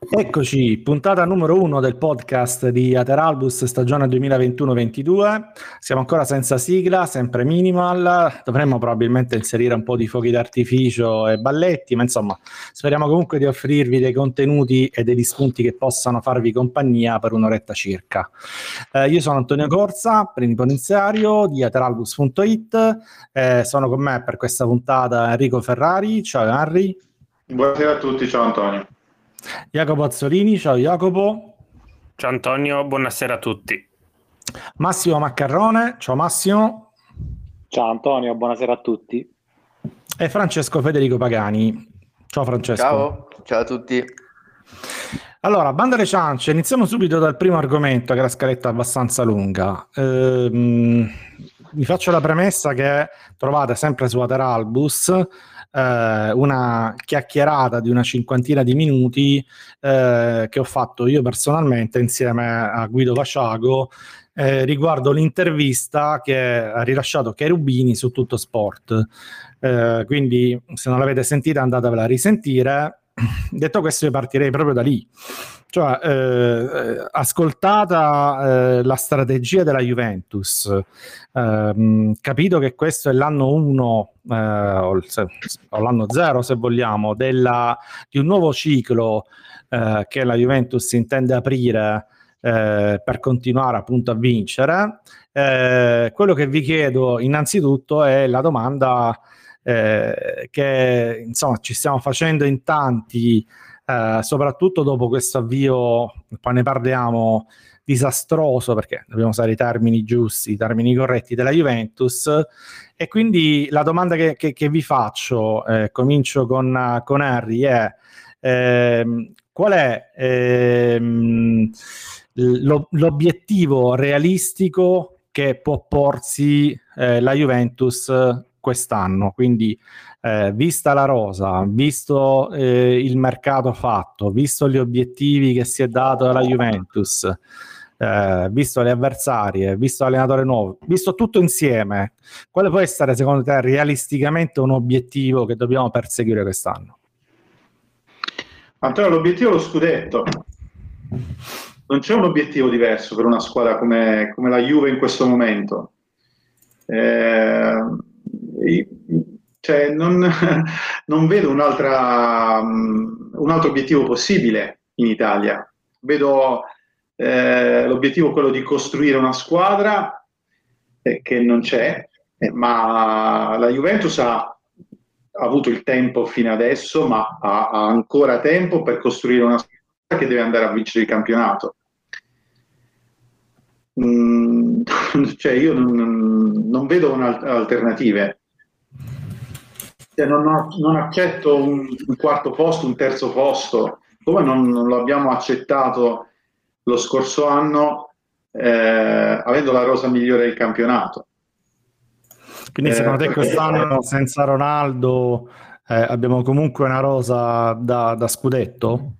Eccoci, puntata numero uno del podcast di Ateralbus stagione 2021-22. Siamo ancora senza sigla, sempre minimal. Dovremmo probabilmente inserire un po' di fuochi d'artificio e balletti, ma insomma, speriamo comunque di offrirvi dei contenuti e degli spunti che possano farvi compagnia per un'oretta circa. Eh, io sono Antonio Corsa, plenipotenziario di ateralbus.it. Eh, sono con me per questa puntata Enrico Ferrari. Ciao Henry. Buonasera a tutti, ciao Antonio. Jacopo Azzolini, ciao Jacopo. Ciao Antonio, buonasera a tutti. Massimo Maccarrone, ciao Massimo. Ciao Antonio, buonasera a tutti. E Francesco Federico Pagani. Ciao Francesco. Ciao, ciao a tutti. Allora, banda alle ciance, iniziamo subito dal primo argomento, che è la scaletta abbastanza lunga. Ehm, vi faccio la premessa che trovate sempre su Ateralbus eh, una chiacchierata di una cinquantina di minuti eh, che ho fatto io personalmente insieme a Guido Vasciago eh, riguardo l'intervista che ha rilasciato Cherubini su Tutto Sport. Eh, quindi se non l'avete sentita andatevela a risentire. Detto questo io partirei proprio da lì. Cioè, eh, ascoltata eh, la strategia della Juventus, ehm, capito che questo è l'anno 1 eh, o, o, l'anno 0 se vogliamo, della, di un nuovo ciclo eh, che la Juventus intende aprire eh, per continuare appunto a vincere, eh, quello che vi chiedo innanzitutto è la domanda che insomma ci stiamo facendo in tanti eh, soprattutto dopo questo avvio, poi ne parliamo, disastroso, perché dobbiamo usare i termini giusti, i termini corretti della Juventus. E quindi la domanda che, che, che vi faccio, eh, comincio con, con Harry, è eh, qual è ehm, lo, l'obiettivo realistico che può porsi eh, la Juventus quest'anno? Quindi eh, vista la rosa, visto eh, il mercato fatto, visto gli obiettivi che si è dato alla Juventus, eh, visto le avversarie, visto l'allenatore nuovo, visto tutto insieme, quale può essere secondo te realisticamente un obiettivo che dobbiamo perseguire quest'anno? Antonio, l'obiettivo è lo scudetto. Non c'è un obiettivo diverso per una squadra come, come la Juve in questo momento. Eh, cioè, non, non, vedo um, un altro obiettivo possibile in Italia. Vedo eh, l'obiettivo quello di costruire una squadra eh, che non c'è, eh, ma la Juventus ha, ha, avuto il tempo fino adesso, ma ha, ha, ancora tempo per costruire una squadra che deve andare a vincere il campionato. Mm, cioè io non, non vedo alternative non, ho, non, accetto un, un, quarto posto, un terzo posto, come non, non lo abbiamo accettato lo scorso anno, eh, avendo la rosa migliore del campionato. Quindi secondo eh, te quest'anno senza Ronaldo eh, abbiamo comunque una rosa da, da, scudetto?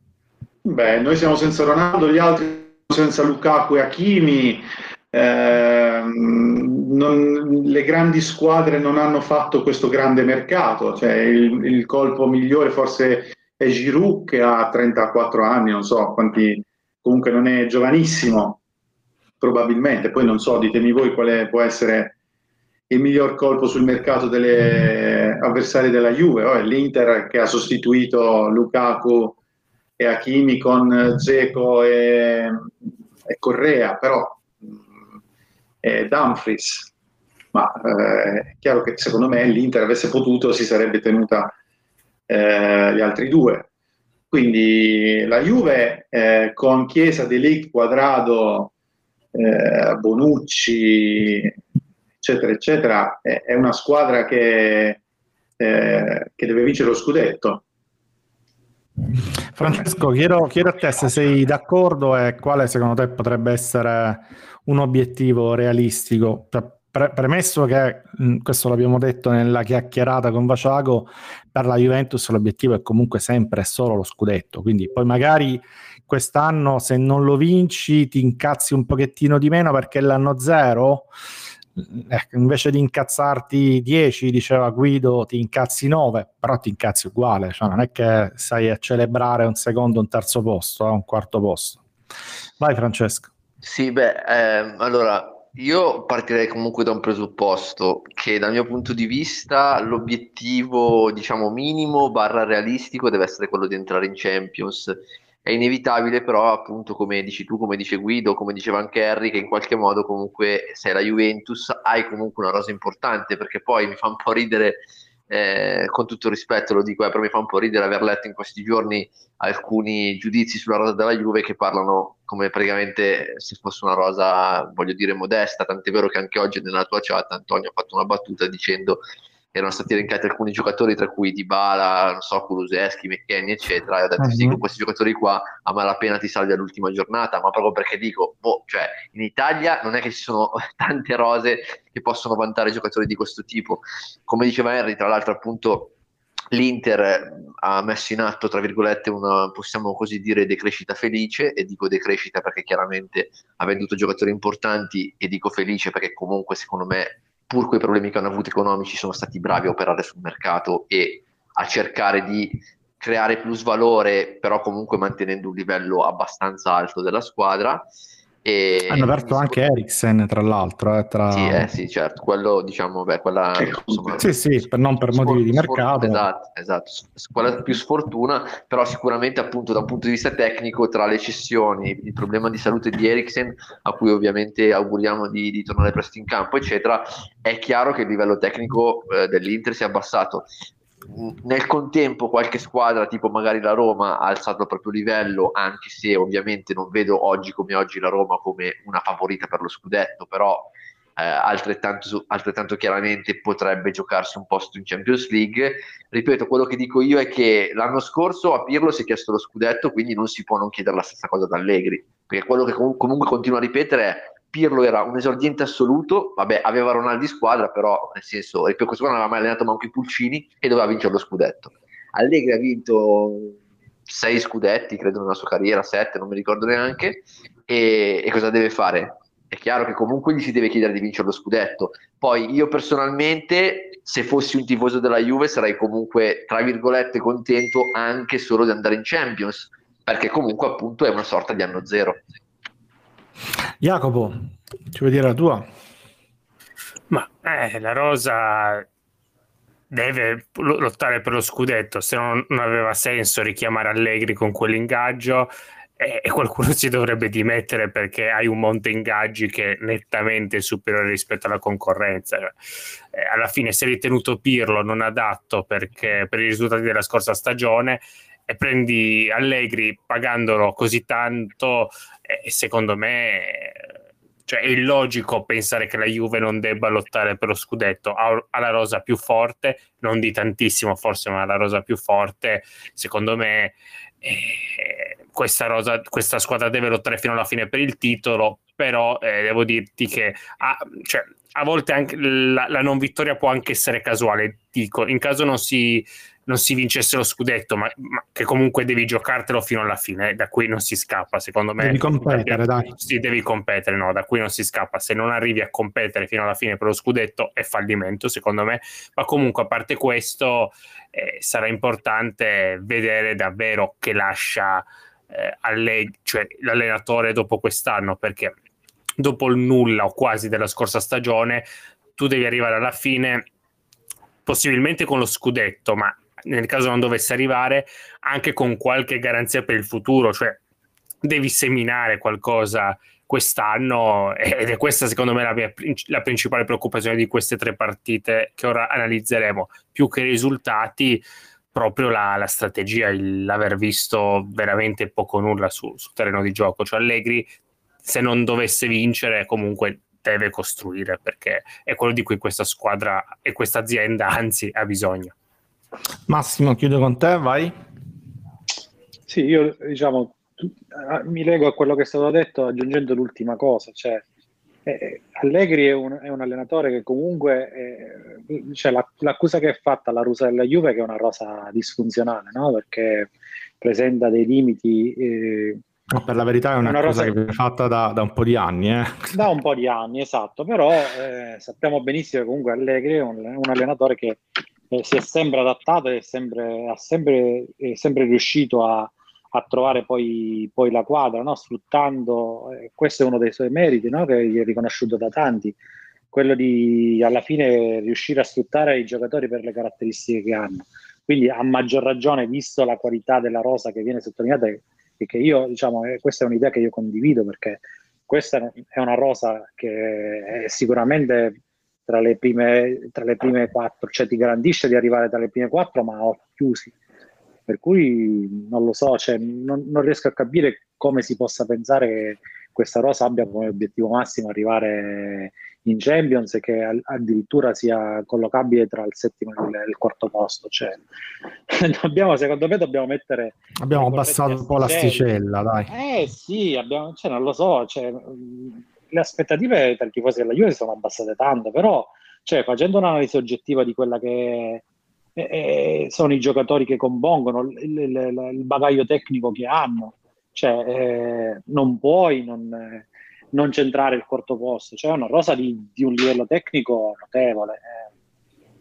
Beh, noi siamo senza Ronaldo, gli altri senza Lukaku e Hakimi. Eh, non, le grandi squadre non hanno fatto questo grande mercato, cioè il, il, colpo migliore forse è Giroud che ha 34 anni, non so quanti, comunque non è giovanissimo, probabilmente, poi non so, ditemi voi quale può essere il miglior colpo sul mercato delle avversarie della Juve, oh, è l'Inter che ha sostituito Lukaku e Hakimi con Zeco e, e Correa, però eh, Dumfries, ma eh, è chiaro che secondo me l'Inter avesse potuto si sarebbe tenuta eh, gli altri due. Quindi la Juve eh, con Chiesa, De Ligt, Quadrado, eh, Bonucci, eccetera, eccetera, è, è una squadra che, eh, che deve vincere lo scudetto. Francesco, chiedo, chiedo, a te se sei d'accordo e quale secondo te potrebbe essere un obiettivo realistico. Pre- premesso che, questo l'abbiamo detto nella chiacchierata con Vaciago, per la Juventus l'obiettivo è comunque sempre solo lo scudetto, quindi poi magari quest'anno se non lo vinci ti incazzi un pochettino di meno perché l'anno zero ecco, invece di incazzarti 10, diceva Guido, ti incazzi 9, però ti incazzi uguale, cioè non è che sai a celebrare un secondo, un terzo posto, eh, un quarto posto. Vai Francesco. Sì, beh, eh, allora io partirei comunque da un presupposto che dal mio punto di vista l'obiettivo, diciamo, minimo barra realistico deve essere quello di entrare in Champions. È inevitabile però, appunto, come dici tu, come dice Guido, come diceva anche Harry, che in qualche modo comunque sei la Juventus, hai comunque una rosa importante, perché poi mi fa un po' ridere eh, con tutto rispetto lo dico, eh, però mi fa un po' ridere aver letto in questi giorni alcuni giudizi sulla rosa della Juve che parlano come praticamente se fosse una rosa, voglio dire, modesta, tant'è vero che anche oggi nella tua chat Antonio ha fatto una battuta dicendo erano stati elencati alcuni giocatori, tra cui Dybala, non so, Kuluseschi, McKenny, eccetera, e ho detto uh-huh. sì, con questi giocatori qua a malapena ti salvi all'ultima giornata, ma proprio perché dico, boh, cioè, in Italia non è che ci sono tante rose che possono vantare giocatori di questo tipo. Come diceva Henry, tra l'altro appunto l'Inter ha messo in atto, tra virgolette, una, possiamo così dire, decrescita felice, e dico decrescita perché chiaramente ha venduto giocatori importanti, e dico felice perché comunque secondo me pur quei problemi che hanno avuto economici, sono stati bravi a operare sul mercato e a cercare di creare plus valore, però comunque mantenendo un livello abbastanza alto della squadra. E Hanno aperto anche Eriksen, tra l'altro. Eh, tra... Sì, eh, sì, certo, quello diciamo, beh, quella... Insomma, sì, sì, per, non per motivi di mercato. Esatto, esatto, quella più sfortuna, però sicuramente appunto da un punto di vista tecnico, tra le cessioni, il problema di salute di Eriksen, a cui ovviamente auguriamo di, di tornare presto in campo, eccetera, è chiaro che il livello tecnico eh, dell'Inter si è abbassato nel contempo qualche squadra tipo magari la Roma ha alzato il proprio livello anche se ovviamente non vedo oggi come oggi la Roma come una favorita per lo scudetto però eh, altrettanto, altrettanto, chiaramente potrebbe giocarsi un posto in Champions League. Ripeto quello che dico io è che l'anno scorso a Pirlo si è chiesto lo scudetto quindi non si può non chiedere la stessa cosa ad Allegri perché quello che com- comunque continua a ripetere è Pirlo era un esordiente assoluto, vabbè, aveva Ronaldo in squadra, però nel senso, ripeto, questo qua non aveva mai allenato manco i pulcini e doveva vincere lo scudetto. Allegri ha vinto sei scudetti, credo, nella sua carriera, sette, non mi ricordo neanche, e, e cosa deve fare? È chiaro che comunque gli si deve chiedere di vincere lo scudetto. Poi io personalmente, se fossi un tifoso della Juve, sarei comunque, tra virgolette, contento anche solo di andare in Champions, perché comunque appunto è una sorta di anno zero. Jacopo, ci vuoi dire la tua? Ma eh, la Rosa deve lottare per lo scudetto, se no non aveva senso richiamare Allegri con quell'ingaggio e, e qualcuno si dovrebbe dimettere perché hai un monte ingaggi che è nettamente superiore rispetto alla concorrenza. Eh, alla fine si è ritenuto Pirlo non adatto perché, per i risultati della scorsa stagione e prendi Allegri pagandolo così tanto e secondo me cioè, è illogico pensare che la Juve non debba lottare per lo scudetto. Ha, ha la rosa più forte non di tantissimo forse ma la rosa più forte secondo me eh, questa, rosa, questa squadra deve lottare fino alla fine per il titolo però eh, devo dirti che ha, cioè, a volte la, la, non vittoria può anche essere casuale dico. In caso non si non si vincesse lo scudetto, ma, ma, che comunque devi giocartelo fino alla fine, da qui non si scappa, secondo me. Devi competere, dai. Sì, devi competere, no, da qui non si scappa. Se non arrivi a competere fino alla fine per lo scudetto è fallimento, secondo me. Ma comunque, a parte questo, eh, sarà importante vedere davvero che lascia eh, alle, cioè, l'allenatore dopo quest'anno, perché dopo il nulla o quasi della scorsa stagione, tu devi arrivare alla fine possibilmente con lo scudetto, ma nel caso non dovesse arrivare, anche con qualche garanzia per il futuro, cioè devi seminare qualcosa quest'anno ed è questa secondo me la, mia, la principale preoccupazione di queste tre partite che ora analizzeremo, più che i risultati, proprio la, la strategia, l'aver visto veramente poco nulla su, sul terreno di gioco, cioè Allegri se non dovesse vincere comunque deve costruire perché è quello di cui questa squadra e questa azienda anzi ha bisogno. Massimo, chiudo con te, vai. Sì, io diciamo, mi lego a quello che è stato detto aggiungendo l'ultima cosa, cioè eh, Allegri è un, è un, allenatore che comunque, eh, cioè, la, l'accusa che è fatta alla Rosa della Juve è che è una rosa disfunzionale, no? perché presenta dei limiti eh, No, per la verità è una, una cosa rosa... che viene fatta da, da, un po' di anni. Eh. Da un po' di anni, esatto, però eh, sappiamo benissimo che comunque Allegri è un, un allenatore che eh, si è sempre adattato e è sempre, sempre, è sempre riuscito a, a trovare poi, poi, la quadra, no? sfruttando, eh, questo è uno dei suoi meriti, no? che gli è riconosciuto da tanti, quello di alla fine riuscire a sfruttare i giocatori per le caratteristiche che hanno. Quindi a maggior ragione, visto la qualità della rosa che viene sottolineata, e che io, diciamo, eh, questa è un'idea che io condivido perché questa è una rosa che è sicuramente tra le prime, tra le prime quattro, cioè ti garantisce di arrivare tra le prime quattro, ma ho chiusi. Per cui non lo so, cioè, non, non riesco a capire come si possa pensare che questa rosa abbia come obiettivo massimo arrivare in Champions e che addirittura sia collocabile tra il settimo e il, quarto posto. Cioè, dobbiamo, secondo me dobbiamo mettere... Abbiamo abbassato un po' l'asticella, dai. Eh sì, abbiamo, cioè, non lo so, cioè, le aspettative per i tifosi della Juve sono abbassate tanto, però cioè, facendo un'analisi oggettiva di quella che eh, eh, sono i giocatori che compongono, il, il, il bagaglio tecnico che hanno, cioè, eh, non puoi non, non, centrare il quarto posto, cioè una rosa di, di un livello tecnico notevole.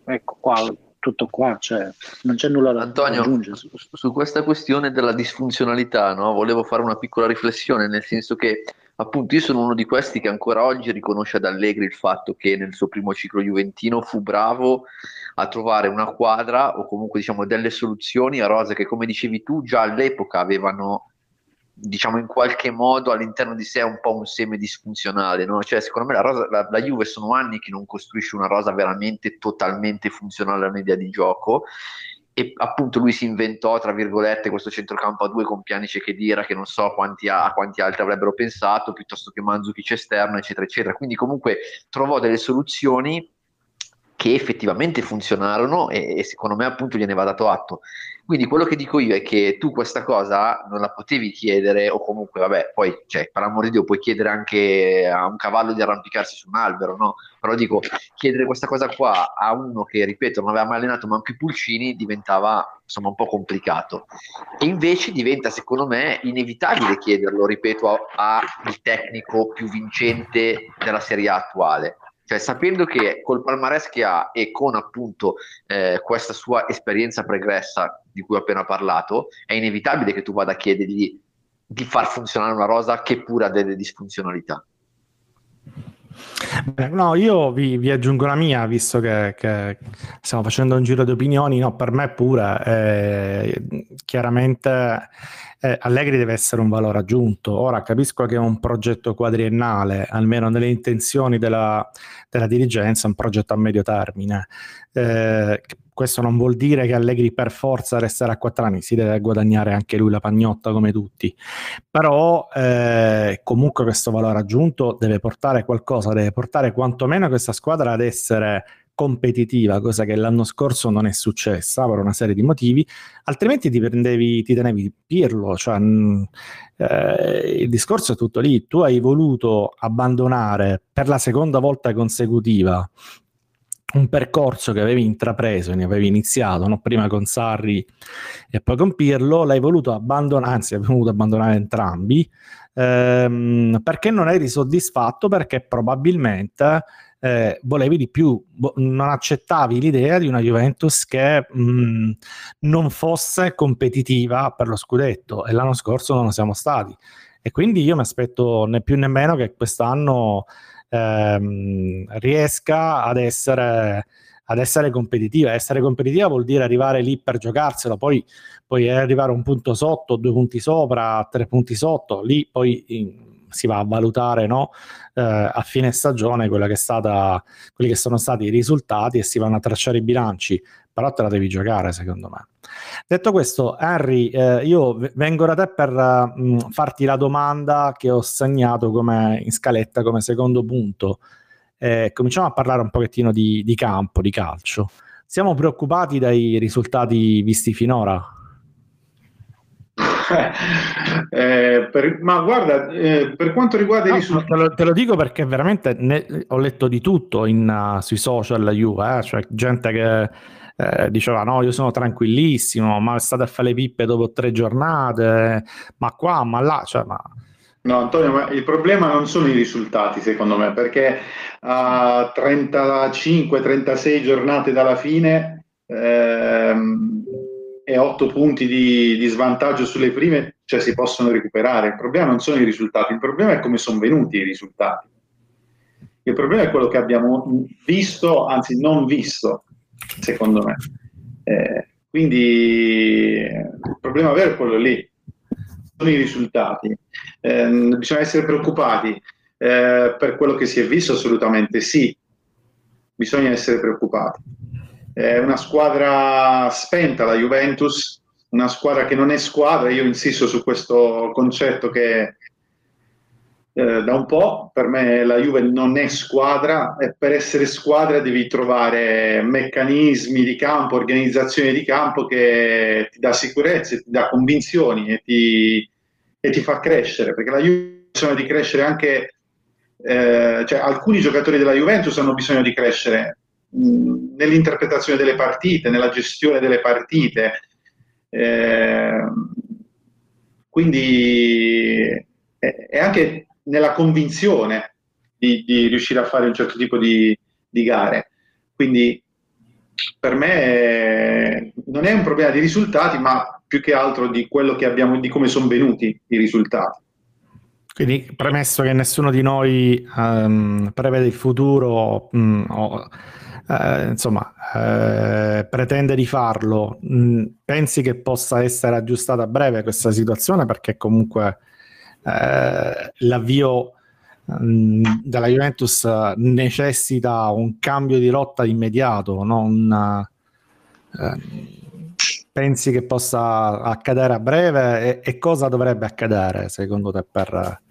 Eh. Ecco qua, tutto qua, cioè, non c'è nulla da Antonio, aggiungere. Su, su questa questione della disfunzionalità, no? volevo fare una piccola riflessione, nel senso che appunto io sono uno di questi che ancora oggi riconosce ad Allegri il fatto che nel suo primo ciclo juventino fu bravo a trovare una quadra o comunque diciamo delle soluzioni a rose che come dicevi tu già all'epoca avevano diciamo in qualche modo all'interno di sé un po' un seme disfunzionale, no? Cioè, secondo me la, rosa, la, la, Juve sono anni che non costruisce una rosa veramente totalmente funzionale a un'idea di gioco e appunto lui si inventò, tra virgolette, questo centrocampo a due con Pianice che Dira, che non so quanti, a quanti altri avrebbero pensato, piuttosto che Manzukic esterno, eccetera, eccetera. Quindi comunque trovò delle soluzioni che effettivamente funzionarono e, e secondo me appunto gliene va dato atto. Quindi quello che dico io è che tu questa cosa non la potevi chiedere, o comunque, vabbè, poi, cioè, per amore di Dio, puoi chiedere anche a un cavallo di arrampicarsi su un albero, no? Però dico, chiedere questa cosa qua a uno che, ripeto, non aveva mai allenato manco i pulcini diventava, insomma, un po' complicato. E invece diventa, secondo me, inevitabile chiederlo, ripeto, al tecnico più vincente della Serie A attuale cioè, sapendo che col palmarès che ha e con appunto eh, questa sua esperienza pregressa di cui ho appena parlato, è inevitabile che tu vada a chiedergli di far funzionare una rosa che pure ha delle disfunzionalità. Beh, no, io vi, vi, aggiungo la mia, visto che, che, stiamo facendo un giro di opinioni. No, per me pure, eh, chiaramente eh, Allegri deve essere un valore aggiunto. Ora capisco che è un progetto quadriennale, almeno nelle intenzioni della, della dirigenza, un progetto a medio termine. Eh, questo non vuol dire che Allegri per forza resterà a quattro anni, si deve guadagnare anche lui la pagnotta come tutti, però eh, comunque questo valore aggiunto deve portare qualcosa, deve portare quantomeno questa squadra ad essere competitiva, cosa che l'anno scorso non è successa per una serie di motivi, altrimenti ti, prendevi, ti tenevi Pirlo, cioè, mh, eh, il discorso è tutto lì, tu hai voluto abbandonare per la seconda volta consecutiva un percorso che avevi intrapreso, ne avevi iniziato, no? prima con Sarri e poi con Pirlo, l'hai voluto abbandonare, anzi hai voluto abbandonare entrambi, ehm, perché non eri soddisfatto, perché probabilmente eh, volevi di più, non accettavi l'idea di una Juventus che mh, non fosse competitiva per lo scudetto e l'anno scorso non lo siamo stati. E quindi io mi aspetto né più né meno che quest'anno ehm, riesca ad essere, ad essere competitiva. Essere competitiva vuol dire arrivare lì per giocarsela, poi, poi arrivare un punto sotto, due punti sopra, tre punti sotto, lì poi si va a valutare no? eh, a fine stagione che stata, quelli che sono stati i risultati e si vanno a tracciare i bilanci, però te la devi giocare secondo me. Detto questo, Henry, eh, io vengo da te per uh, farti la domanda che ho segnato come, in scaletta come secondo punto. Eh, cominciamo a parlare un pochettino di, di campo, di calcio. Siamo preoccupati dai risultati visti finora? Eh, per, ma guarda, eh, per quanto riguarda no, i risultati... Te lo, te lo, dico perché veramente ne, ho letto di tutto in, uh, sui social Juve, eh? cioè gente che eh, diceva no, io sono tranquillissimo, ma state a fare le pippe dopo tre giornate, ma qua, ma là, cioè, ma... No, Antonio, ma il problema non sono i risultati, secondo me, perché a 35-36 giornate dalla fine ehm, e 8 punti di, di, svantaggio sulle prime, cioè si possono recuperare. Il problema non sono i risultati, il problema è come sono venuti i risultati. Il problema è quello che abbiamo visto, anzi non visto, secondo me. Eh, quindi il problema vero è quello lì, sono i risultati. Eh, bisogna essere preoccupati eh, per quello che si è visto, assolutamente sì, bisogna essere preoccupati. È una squadra spenta la Juventus, una squadra che non è squadra, io insisto su questo concetto che eh, da un po', per me la Juve non è squadra e per essere squadra devi trovare meccanismi di campo, organizzazione di campo che ti dà sicurezza, ti dà convinzioni e ti, e ti fa crescere, perché la Juve ha bisogno di crescere anche, eh, cioè alcuni giocatori della Juventus hanno bisogno di crescere mh, nell'interpretazione delle partite, nella gestione delle partite. Eh, quindi è anche nella convinzione di, di, riuscire a fare un certo tipo di, di gare. Quindi per me non è un problema di risultati, ma più che altro di quello che abbiamo, di come sono venuti i risultati. Quindi, premesso che nessuno di noi um, prevede il futuro, um, o, uh, insomma, uh, pretende di farlo, um, pensi che possa essere aggiustata a breve questa situazione? Perché comunque eh, l'avvio mm, della Juventus necessita un cambio di rotta immediato, non, eh, pensi che possa accadere a breve? E, e, cosa dovrebbe accadere secondo te per...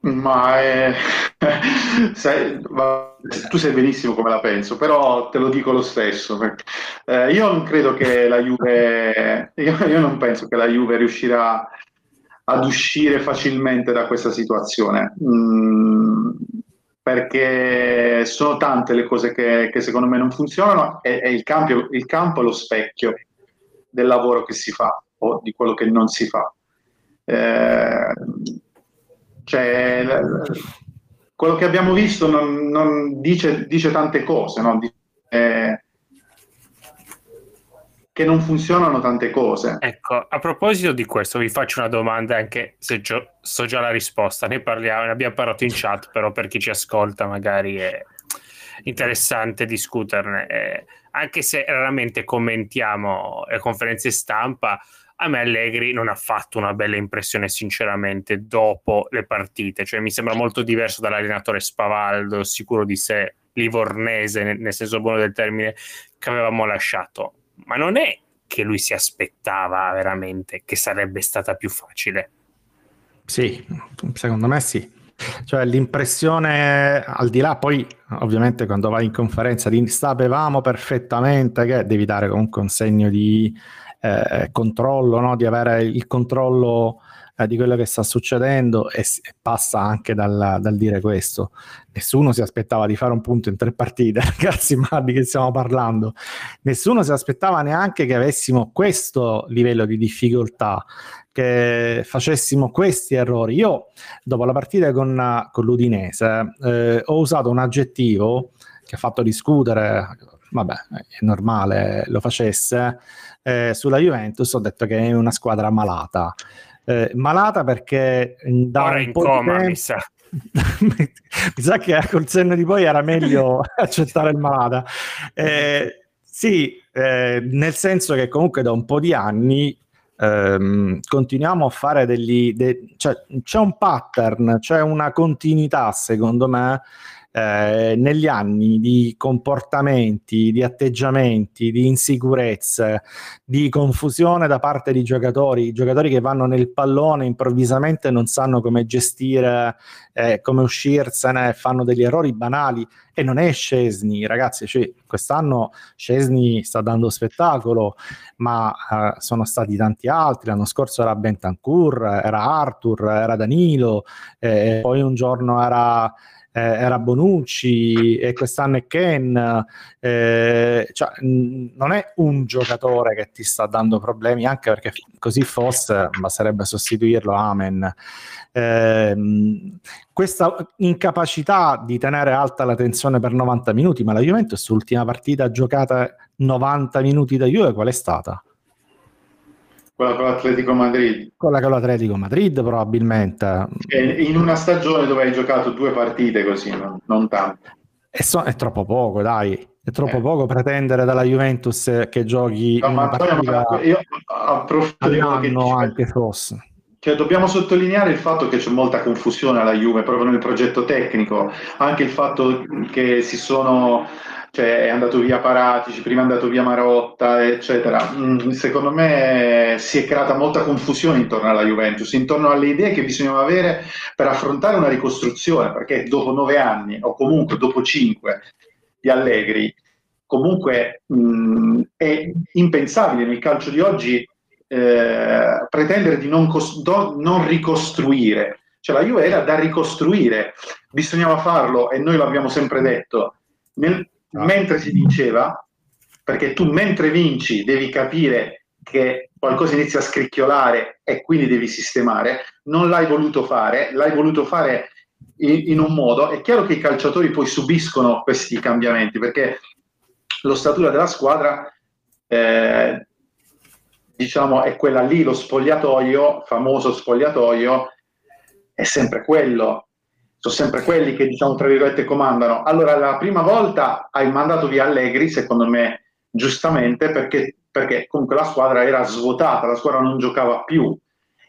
Ma è... sai, tu sai benissimo come la penso, però te lo dico lo stesso. Eh, io non credo che la Juve, io, io non penso che la Juve riuscirà ad uscire facilmente da questa situazione. Mm, perché sono tante le cose che, che secondo me non funzionano e, e il, campo, il, campo, è lo specchio del lavoro che si fa o di quello che non si fa. Eh, cioè, quello che abbiamo visto non, non dice, dice, tante cose, no? dice, eh, che non funzionano tante cose. Ecco, a proposito di questo, vi faccio una domanda, anche se gio- so già la risposta. Ne parliamo, ne abbiamo parlato in chat, però per chi ci ascolta magari è interessante discuterne. Eh, anche se raramente commentiamo le conferenze stampa, a me Allegri non ha fatto una bella impressione, sinceramente, dopo le partite. Cioè, mi sembra molto diverso dall'allenatore spavaldo, sicuro di sé, livornese, nel, senso buono del termine, che avevamo lasciato ma non è che lui si aspettava veramente che sarebbe stata più facile. Sì, secondo me sì. Cioè l'impressione, al di là poi ovviamente quando vai in conferenza sapevamo perfettamente che devi dare comunque un segno di eh, controllo, no? di avere il controllo eh, di quello che sta succedendo e, e passa anche dal, dal, dire questo. Nessuno si aspettava di fare un punto in tre partite, ragazzi, ma di che stiamo parlando? Nessuno si aspettava neanche che avessimo questo livello di difficoltà, che facessimo questi errori. Io, dopo la partita con, con l'Udinese, eh, ho usato un aggettivo che ha fatto discutere, vabbè, è normale lo facesse, eh, sulla Juventus ho detto che è una squadra malata eh, malata perché da Ora in coma, tempo... mi sa. mi sa che col senno di poi era meglio accettare il malata. Eh, sì, eh, nel senso che comunque da un po' di anni ehm, continuiamo a fare degli... De- cioè, c'è un pattern, c'è una continuità secondo me eh, negli anni di comportamenti, di atteggiamenti, di insicurezze, di confusione da parte di giocatori, giocatori che vanno nel pallone improvvisamente non sanno come gestire, eh, come uscirsene, fanno degli errori banali e non è Scesni, ragazzi, cioè, quest'anno Scesni sta dando spettacolo, ma eh, sono stati tanti altri, l'anno scorso era Bentancur, era Arthur, era Danilo, eh, poi un giorno era era Bonucci e quest'anno è Ken, eh, cioè, non è un giocatore che ti sta dando problemi, anche perché così fosse, basterebbe sostituirlo, amen. Eh, questa incapacità di tenere alta la tensione per 90 minuti, ma la Juventus l'ultima partita giocata 90 minuti da Juve qual è stata? Quella con l'Atletico Madrid. Quella con l'Atletico Madrid probabilmente. in una stagione dove hai giocato due partite così, non, non tante. È, so, è, troppo poco, dai. È troppo eh. poco pretendere dalla Juventus che giochi no, ma partita io approfitto di quello che dice, anche fosse. Cioè, dobbiamo sottolineare il fatto che c'è molta confusione alla Juve proprio nel progetto tecnico, anche il fatto che si sono cioè è andato via Paratici, prima è andato via Marotta, eccetera. Mm, secondo me si è creata molta confusione intorno alla Juventus, intorno alle idee che bisognava avere per affrontare una ricostruzione, perché dopo nove anni, o comunque dopo cinque di Allegri, comunque mh, mm, è impensabile nel calcio di oggi eh, pretendere di non, cos- do- non ricostruire. Cioè la Juve era da ricostruire, bisognava farlo e noi l'abbiamo sempre detto. Nel. Mentre si vinceva, perché tu mentre vinci devi capire che qualcosa inizia a scricchiolare e quindi devi sistemare, non l'hai voluto fare, l'hai voluto fare in, in un modo, è chiaro che i calciatori poi subiscono questi cambiamenti, perché l'ossatura della squadra eh, diciamo è quella lì, lo spogliatoio, famoso spogliatoio, è sempre quello, sono sempre quelli che diciamo tra virgolette comandano. Allora la prima volta hai mandato via Allegri, secondo me giustamente, perché, perché comunque la squadra era svuotata, la squadra non giocava più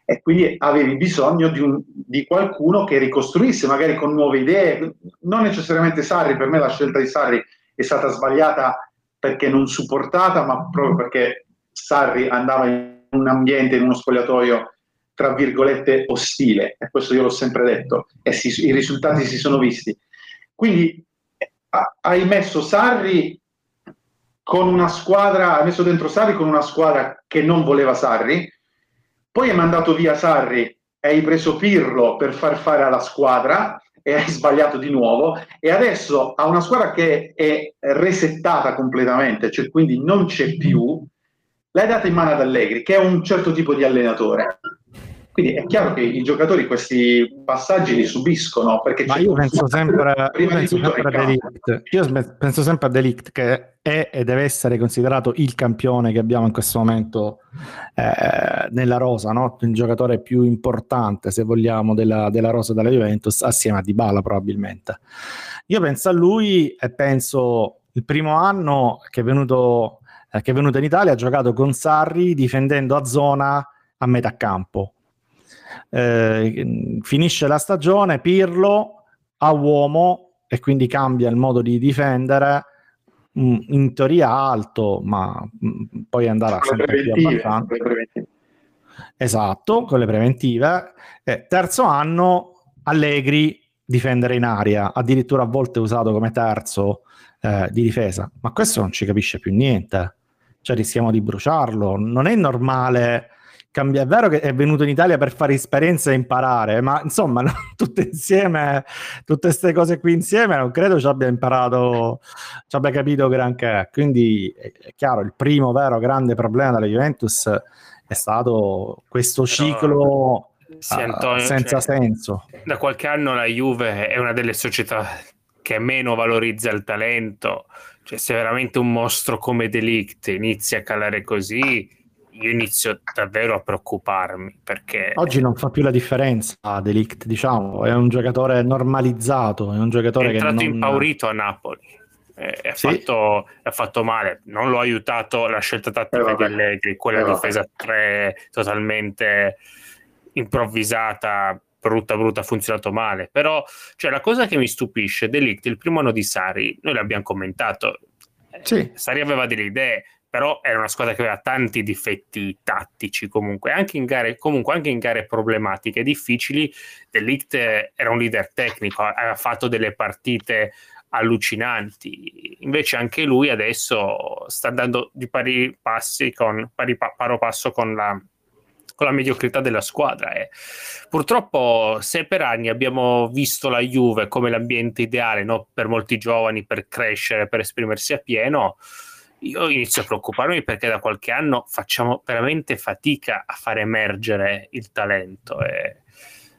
e quindi avevi bisogno di, un, di, qualcuno che ricostruisse magari con nuove idee, non necessariamente Sarri, per me la scelta di Sarri è stata sbagliata perché non supportata, ma proprio perché Sarri andava in un ambiente, in uno spogliatoio tra virgolette, ostile, e questo io l'ho sempre detto, e si, i risultati si sono visti. Quindi a, hai messo Sarri con una squadra, hai messo dentro Sarri con una squadra che non voleva Sarri, poi hai mandato via Sarri e hai preso Pirlo per far fare alla squadra e hai sbagliato di nuovo. E adesso ha una squadra che è resettata completamente, cioè quindi non c'è più, l'hai data in mano ad Allegri, che è un certo tipo di allenatore. Quindi è chiaro che i giocatori questi passaggi li subiscono. Perché Ma io penso sempre, io penso sempre a Delict. Io penso sempre a Delict che è e deve essere considerato il campione che abbiamo in questo momento eh, nella rosa, no? il giocatore più importante, se vogliamo, della, della rosa della Juventus, assieme a Dybala probabilmente. Io penso a lui e penso il primo anno che è venuto, eh, che è venuto in Italia ha giocato con Sarri difendendo a zona a metà campo eh, finisce la stagione, Pirlo a uomo e quindi cambia il modo di difendere mm, in teoria alto, ma mm, poi andrà sempre più abbastanza. Esatto, con le preventive. Eh, terzo anno, Allegri difendere in aria, addirittura a volte usato come terzo eh, di difesa, ma questo non ci capisce più niente, cioè rischiamo di bruciarlo, non è normale cambia. È vero che è venuto in Italia per fare esperienza e imparare, ma insomma, no, tutte insieme, tutte queste cose qui insieme, non credo ci abbia imparato, ci abbia capito granché. Quindi è, è chiaro, il primo vero grande problema della Juventus è stato questo ciclo. Sì, Antonio, uh, senza cioè, senso. Da qualche anno la Juve è una delle società che meno valorizza il talento. Cioè, se veramente un mostro come Delict inizia a calare così, io inizio davvero a preoccuparmi perché oggi non fa più la differenza Delict, diciamo, è un giocatore normalizzato, è un giocatore è entrato che non... impaurito a Napoli. Ha, sì. fatto, ha, fatto, male, non lo ha aiutato la scelta tattica eh, di Allegri, quella eh, difesa 3 totalmente improvvisata, brutta brutta, ha funzionato male. Però cioè, la cosa che mi stupisce, Delict, il primo anno di Sari, noi l'abbiamo commentato, sì. Sari aveva delle idee, però era una squadra che aveva tanti difetti tattici comunque, anche in gare, comunque anche in gare problematiche, difficili. Delict era un leader tecnico, aveva fatto delle partite allucinanti. Invece anche lui adesso sta andando di pari passi con pari pa- paro passo con la, con la mediocrità della squadra. E purtroppo, se per anni abbiamo visto la Juve come l'ambiente ideale no? per molti giovani per crescere, per esprimersi a pieno, io inizio a preoccuparmi perché da qualche anno facciamo veramente fatica a far emergere il talento. E,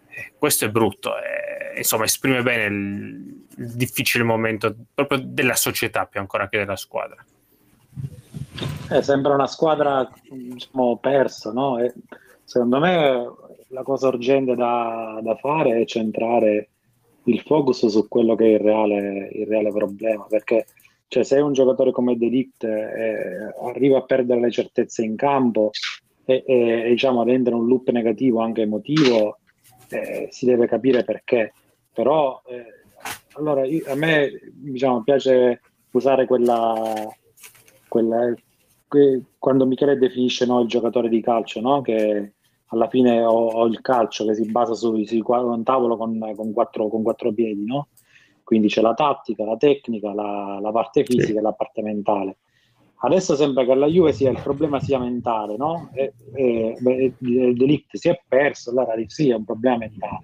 e questo è brutto. E, insomma, esprime bene il, il difficile momento proprio della società più ancora che della squadra. Eh, sembra una squadra diciamo, persa, no? E secondo me la cosa urgente da, da, fare è centrare il focus su quello che è il reale, il reale problema, perché cioè, se un giocatore come Delict eh, arriva a perdere le certezze in campo e, e, diciamo, ad in un loop negativo anche emotivo, eh, si deve capire perché. Però eh, allora, io, a me diciamo, piace usare quella, quella que, quando Michele definisce no, il giocatore di calcio, no? che alla fine ho, ho, il calcio che si basa su, su un tavolo con, con, quattro, con quattro piedi, no? Quindi c'è la tattica, la tecnica, la, la parte fisica e la parte mentale. Adesso sembra che la Juve sia il problema sia mentale, no? E, e, Delict si è perso, allora sì, è un problema mentale.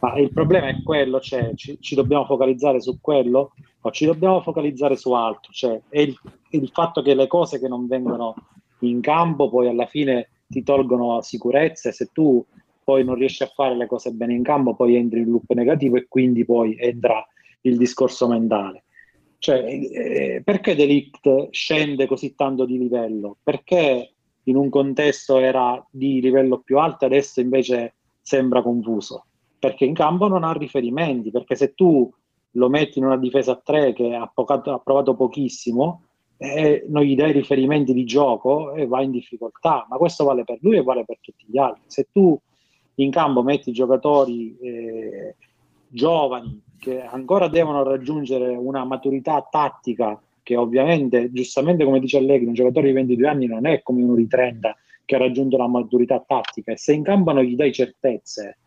Ma il problema è quello, cioè ci, ci dobbiamo focalizzare su quello o ci dobbiamo focalizzare su altro? Cioè è il, il fatto che le cose che non vengono in campo poi alla fine ti tolgono sicurezza e se tu poi non riesci a fare le cose bene in campo poi entri in loop negativo e quindi poi entra il discorso mentale. Cioè, eh, perché Delict scende così tanto di livello? Perché in un contesto era di livello più alto, adesso invece sembra confuso? Perché in campo non ha riferimenti, perché se tu lo metti in una difesa a tre che ha, pocato, ha provato pochissimo, eh, non gli dai riferimenti di gioco e va in difficoltà, ma questo vale per lui e vale per tutti gli altri. Se tu in campo metti giocatori eh, giovani che ancora devono raggiungere una maturità tattica che ovviamente, giustamente come dice Allegri, un giocatore di 22 anni non è come uno di 30 che ha raggiunto la maturità tattica e se in campo non gli dai certezze,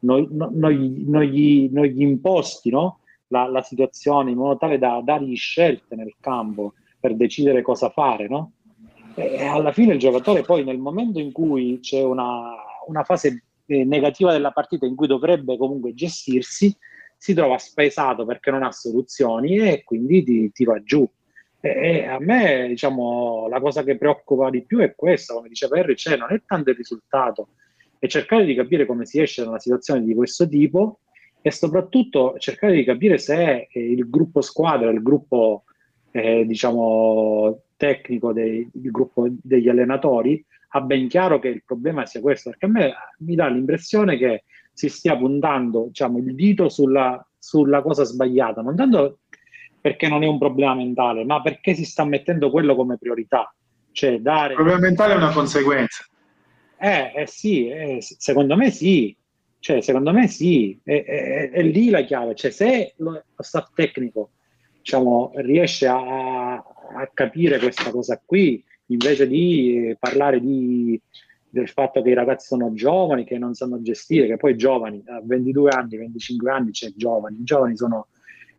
non, non, non, gli, non gli, imposti no? la, la, situazione in modo tale da dargli scelte nel campo per decidere cosa fare, no? e alla fine il giocatore poi nel momento in cui c'è una, una fase eh, negativa della partita in cui dovrebbe comunque gestirsi, si trova spesato perché non ha soluzioni e quindi ti, ti va giù. E, a me, diciamo, la cosa che preoccupa di più è questa, come diceva Harry, cioè non è tanto il risultato, è cercare di capire come si esce da una situazione di questo tipo e soprattutto cercare di capire se il gruppo squadra, il gruppo, eh, diciamo, tecnico, dei, il gruppo degli allenatori ha ben chiaro che il problema sia questo, perché a me mi dà l'impressione che si stia puntando diciamo, il dito sulla, sulla cosa sbagliata, non tanto perché non è un problema mentale, ma perché si sta mettendo quello come priorità. Cioè dare... Il problema mentale è una conseguenza. Eh, eh sì, eh, secondo me sì, cioè, secondo me sì, è, è, è, lì la chiave. Cioè, se lo, lo staff tecnico diciamo, riesce a, a, capire questa cosa qui, invece di parlare di del fatto che i ragazzi sono giovani, che non sanno gestire, che poi giovani, a 22 anni, 25 anni c'è giovani, i giovani sono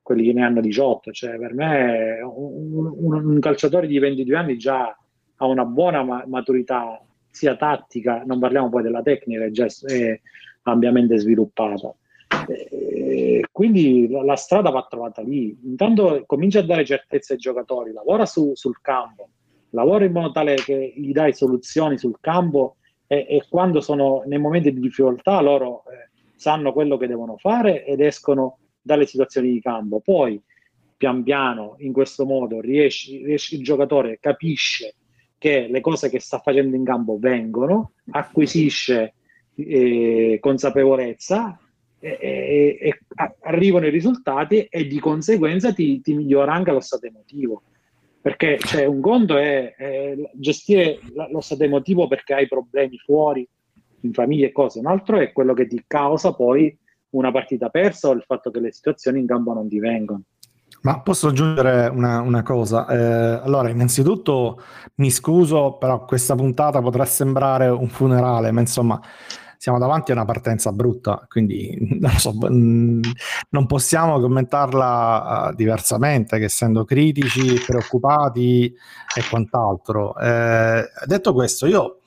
quelli che ne hanno 18, cioè per me un, un, un calciatore di 22 anni già ha una buona ma- maturità sia tattica, non parliamo poi della tecnica, che già è ampiamente sviluppata. E quindi la, la, strada va trovata lì. Intanto comincia a dare certezze ai giocatori, lavora su, sul campo, lavora in modo tale che gli dai soluzioni sul campo e, e quando sono nei momenti di difficoltà loro eh, sanno quello che devono fare ed escono dalle situazioni di campo. Poi, pian piano, in questo modo, riesci, riesci, il giocatore capisce che le cose che sta facendo in campo vengono, acquisisce eh, consapevolezza e, e, e, arrivano i risultati e di conseguenza ti, ti migliora anche lo stato emotivo perché cioè, un conto è, è gestire lo stato emotivo perché hai problemi fuori, in famiglia e cose, un altro è quello che ti causa poi una partita persa o il fatto che le situazioni in campo non ti vengono. Ma posso aggiungere una, una cosa? Eh, allora, innanzitutto mi scuso, però questa puntata potrà sembrare un funerale, ma insomma, siamo davanti a una partenza brutta, quindi non, so, non possiamo commentarla uh, diversamente che essendo critici, preoccupati e quant'altro. Eh, detto questo, io,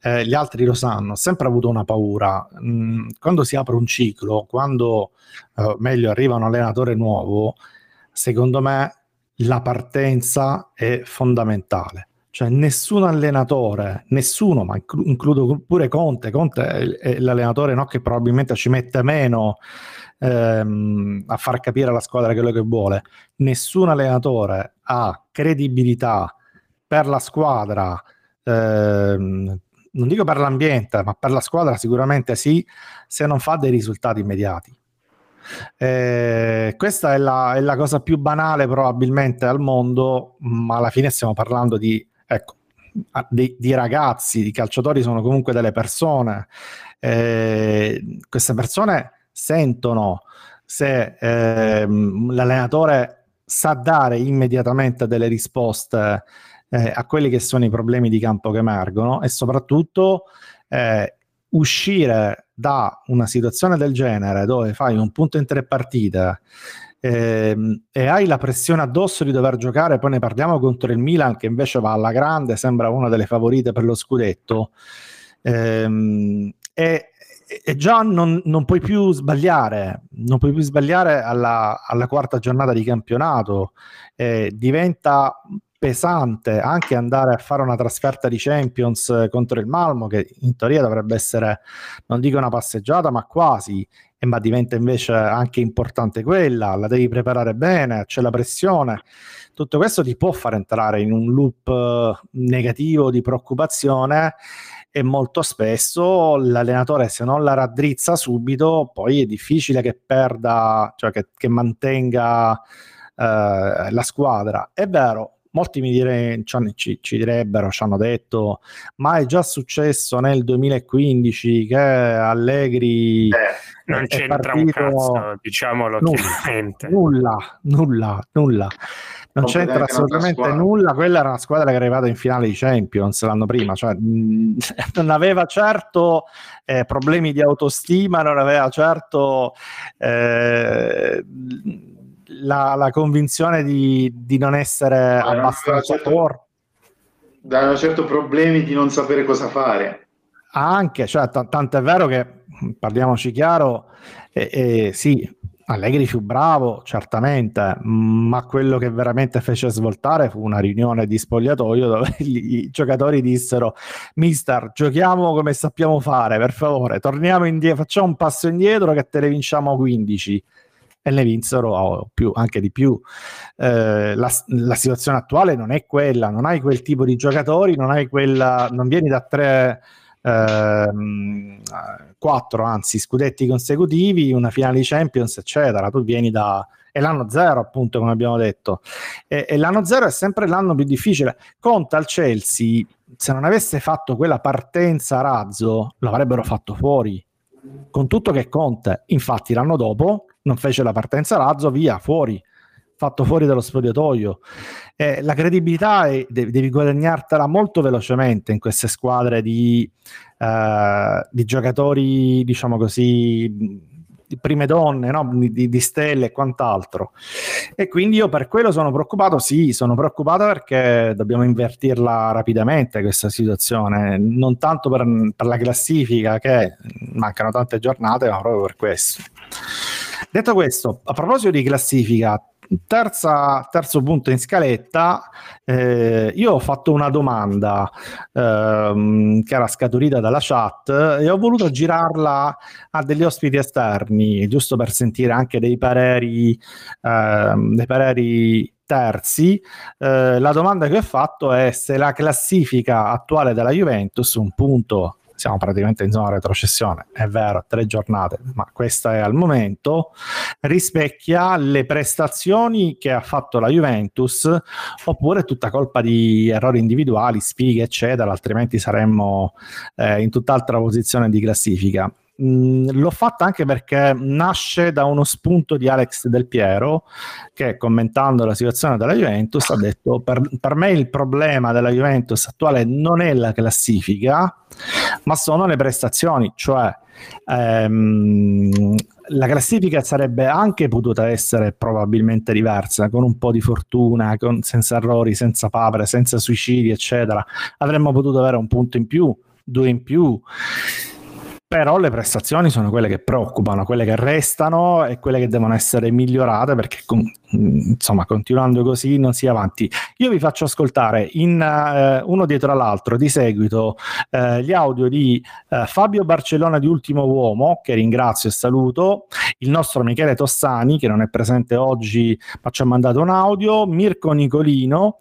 eh, gli altri lo sanno, ho sempre avuto una paura. Mm, quando si apre un ciclo, quando uh, meglio arriva un allenatore nuovo, secondo me la partenza è fondamentale. Cioè nessun allenatore, nessuno, ma includo pure Conte, Conte è l'allenatore no, che probabilmente ci mette meno ehm, a far capire alla squadra quello che vuole. Nessun allenatore ha credibilità per la squadra, ehm, non dico per l'ambiente, ma per la squadra sicuramente sì, se non fa dei risultati immediati. Eh, questa è la, è la, cosa più banale probabilmente al mondo, ma alla fine stiamo parlando di, ecco, di, di ragazzi, di calciatori sono comunque delle persone. Eh, queste persone sentono se eh, l'allenatore sa dare immediatamente delle risposte eh, a quelli che sono i problemi di campo che emergono e soprattutto eh, uscire da una situazione del genere dove fai un punto in tre partite ehm, e hai la pressione addosso di dover giocare, poi ne parliamo contro il Milan che invece va alla grande, sembra una delle favorite per lo scudetto, ehm, e, e, già non, non, puoi più sbagliare, non puoi più sbagliare alla, alla quarta giornata di campionato, eh, diventa pesante anche andare a fare una trasferta di Champions contro il Malmo, che in teoria dovrebbe essere, non dico una passeggiata, ma quasi, ma diventa invece anche importante quella, la devi preparare bene, c'è la pressione. Tutto questo ti può far entrare in un loop eh, negativo di preoccupazione e molto spesso l'allenatore se non la raddrizza subito poi è difficile che perda, cioè che, che mantenga eh, la squadra. È vero, molti mi dire, ci, ci, direbbero, ci hanno detto, ma è già successo nel 2015 che Allegri... Eh, non c'entra un cazzo, diciamolo nulla, chiaramente. Nulla, nulla, nulla. Non c'entra assolutamente nulla, quella era una squadra che è arrivata in finale di Champions l'anno prima, cioè mh, non aveva certo eh, problemi di autostima, non aveva certo... Eh, la, la convinzione di, di, non essere Ma abbastanza certo, forte. Danno certo problemi di non sapere cosa fare. Anche, cioè, t- tanto è vero che, parliamoci chiaro, eh, eh, sì, Allegri fu bravo, certamente, ma quello che veramente fece svoltare fu una riunione di spogliatoio dove i giocatori dissero: Mister, giochiamo come sappiamo fare, per favore, torniamo indietro, facciamo un passo indietro che te ne vinciamo 15 e ne vinsero più, anche di più. Eh, la, la, situazione attuale non è quella, non hai quel tipo di giocatori, non hai quella, non vieni da tre, ehm, quattro anzi scudetti consecutivi, una finale di Champions, eccetera. Tu vieni da è l'anno zero, appunto, come abbiamo detto. E, e l'anno zero è sempre l'anno più difficile. Conta al Chelsea, se non avesse fatto quella partenza razzo, l'avrebbero fatto fuori. Con tutto che conta, infatti, l'anno dopo non fece la partenza razzo, via, fuori, fatto fuori dallo spogliatoio. Eh, la credibilità è, devi guadagnartela molto velocemente in queste squadre di, uh, di giocatori, diciamo così, di prime donne, no? di, di, stelle e quant'altro. E quindi io per quello sono preoccupato, sì, sono preoccupato perché dobbiamo invertirla rapidamente questa situazione, non tanto per, per la classifica che mancano tante giornate, ma proprio per questo. Detto questo, a proposito di classifica, terza, terzo punto in scaletta, eh, io ho fatto una domanda ehm, che era scaturita dalla chat e ho voluto girarla a degli ospiti esterni, giusto per sentire anche dei pareri, ehm, dei pareri terzi. Eh, la domanda che ho fatto è se la classifica attuale della Juventus, un punto siamo praticamente in zona retrocessione, è vero, tre giornate, ma questa è al momento, rispecchia le prestazioni che ha fatto la Juventus, oppure tutta colpa di errori individuali, sfighe, eccetera, altrimenti saremmo eh, in tutt'altra posizione di classifica. Mh, l'ho fatta anche perché nasce da uno spunto di Alex Del Piero che commentando la situazione della Juventus ha detto per, per me il problema della Juventus attuale non è la classifica ma sono le prestazioni, cioè ehm, la classifica sarebbe anche potuta essere probabilmente diversa, con un po' di fortuna, con, senza errori, senza papere, senza suicidi, eccetera. Avremmo potuto avere un punto in più, due in più però le prestazioni sono quelle che preoccupano, quelle che restano e quelle che devono essere migliorate perché insomma continuando così non si avanti. Io vi faccio ascoltare in, uh, uno dietro l'altro di seguito uh, gli audio di uh, Fabio Barcellona di Ultimo Uomo che ringrazio e saluto, il nostro Michele Tossani che non è presente oggi ma ci ha mandato un audio, Mirko Nicolino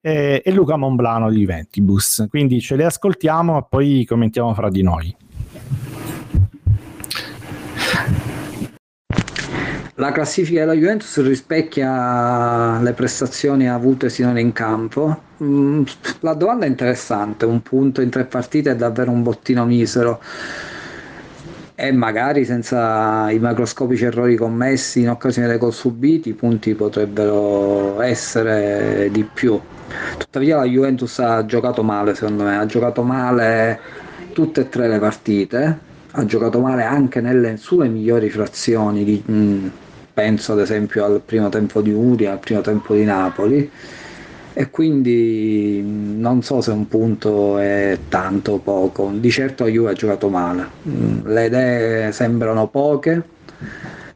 e, e Luca Monblano di Ventibus. Quindi ce li ascoltiamo e poi commentiamo fra di noi. La classifica della Juventus rispecchia le prestazioni avute sinora in campo. Mm, la domanda è interessante, un punto in tre partite è davvero un bottino misero e magari senza i macroscopici errori commessi in occasione dei gol subiti i punti potrebbero essere di più. Tuttavia la Juventus ha giocato male secondo me, ha giocato male tutte e tre le partite, ha giocato male anche nelle sue migliori frazioni, di, mh, mm, penso ad esempio al primo tempo di Uri, al primo tempo di Napoli, e quindi non so se un punto è tanto o poco, di certo Juve ha giocato male, le idee sembrano poche,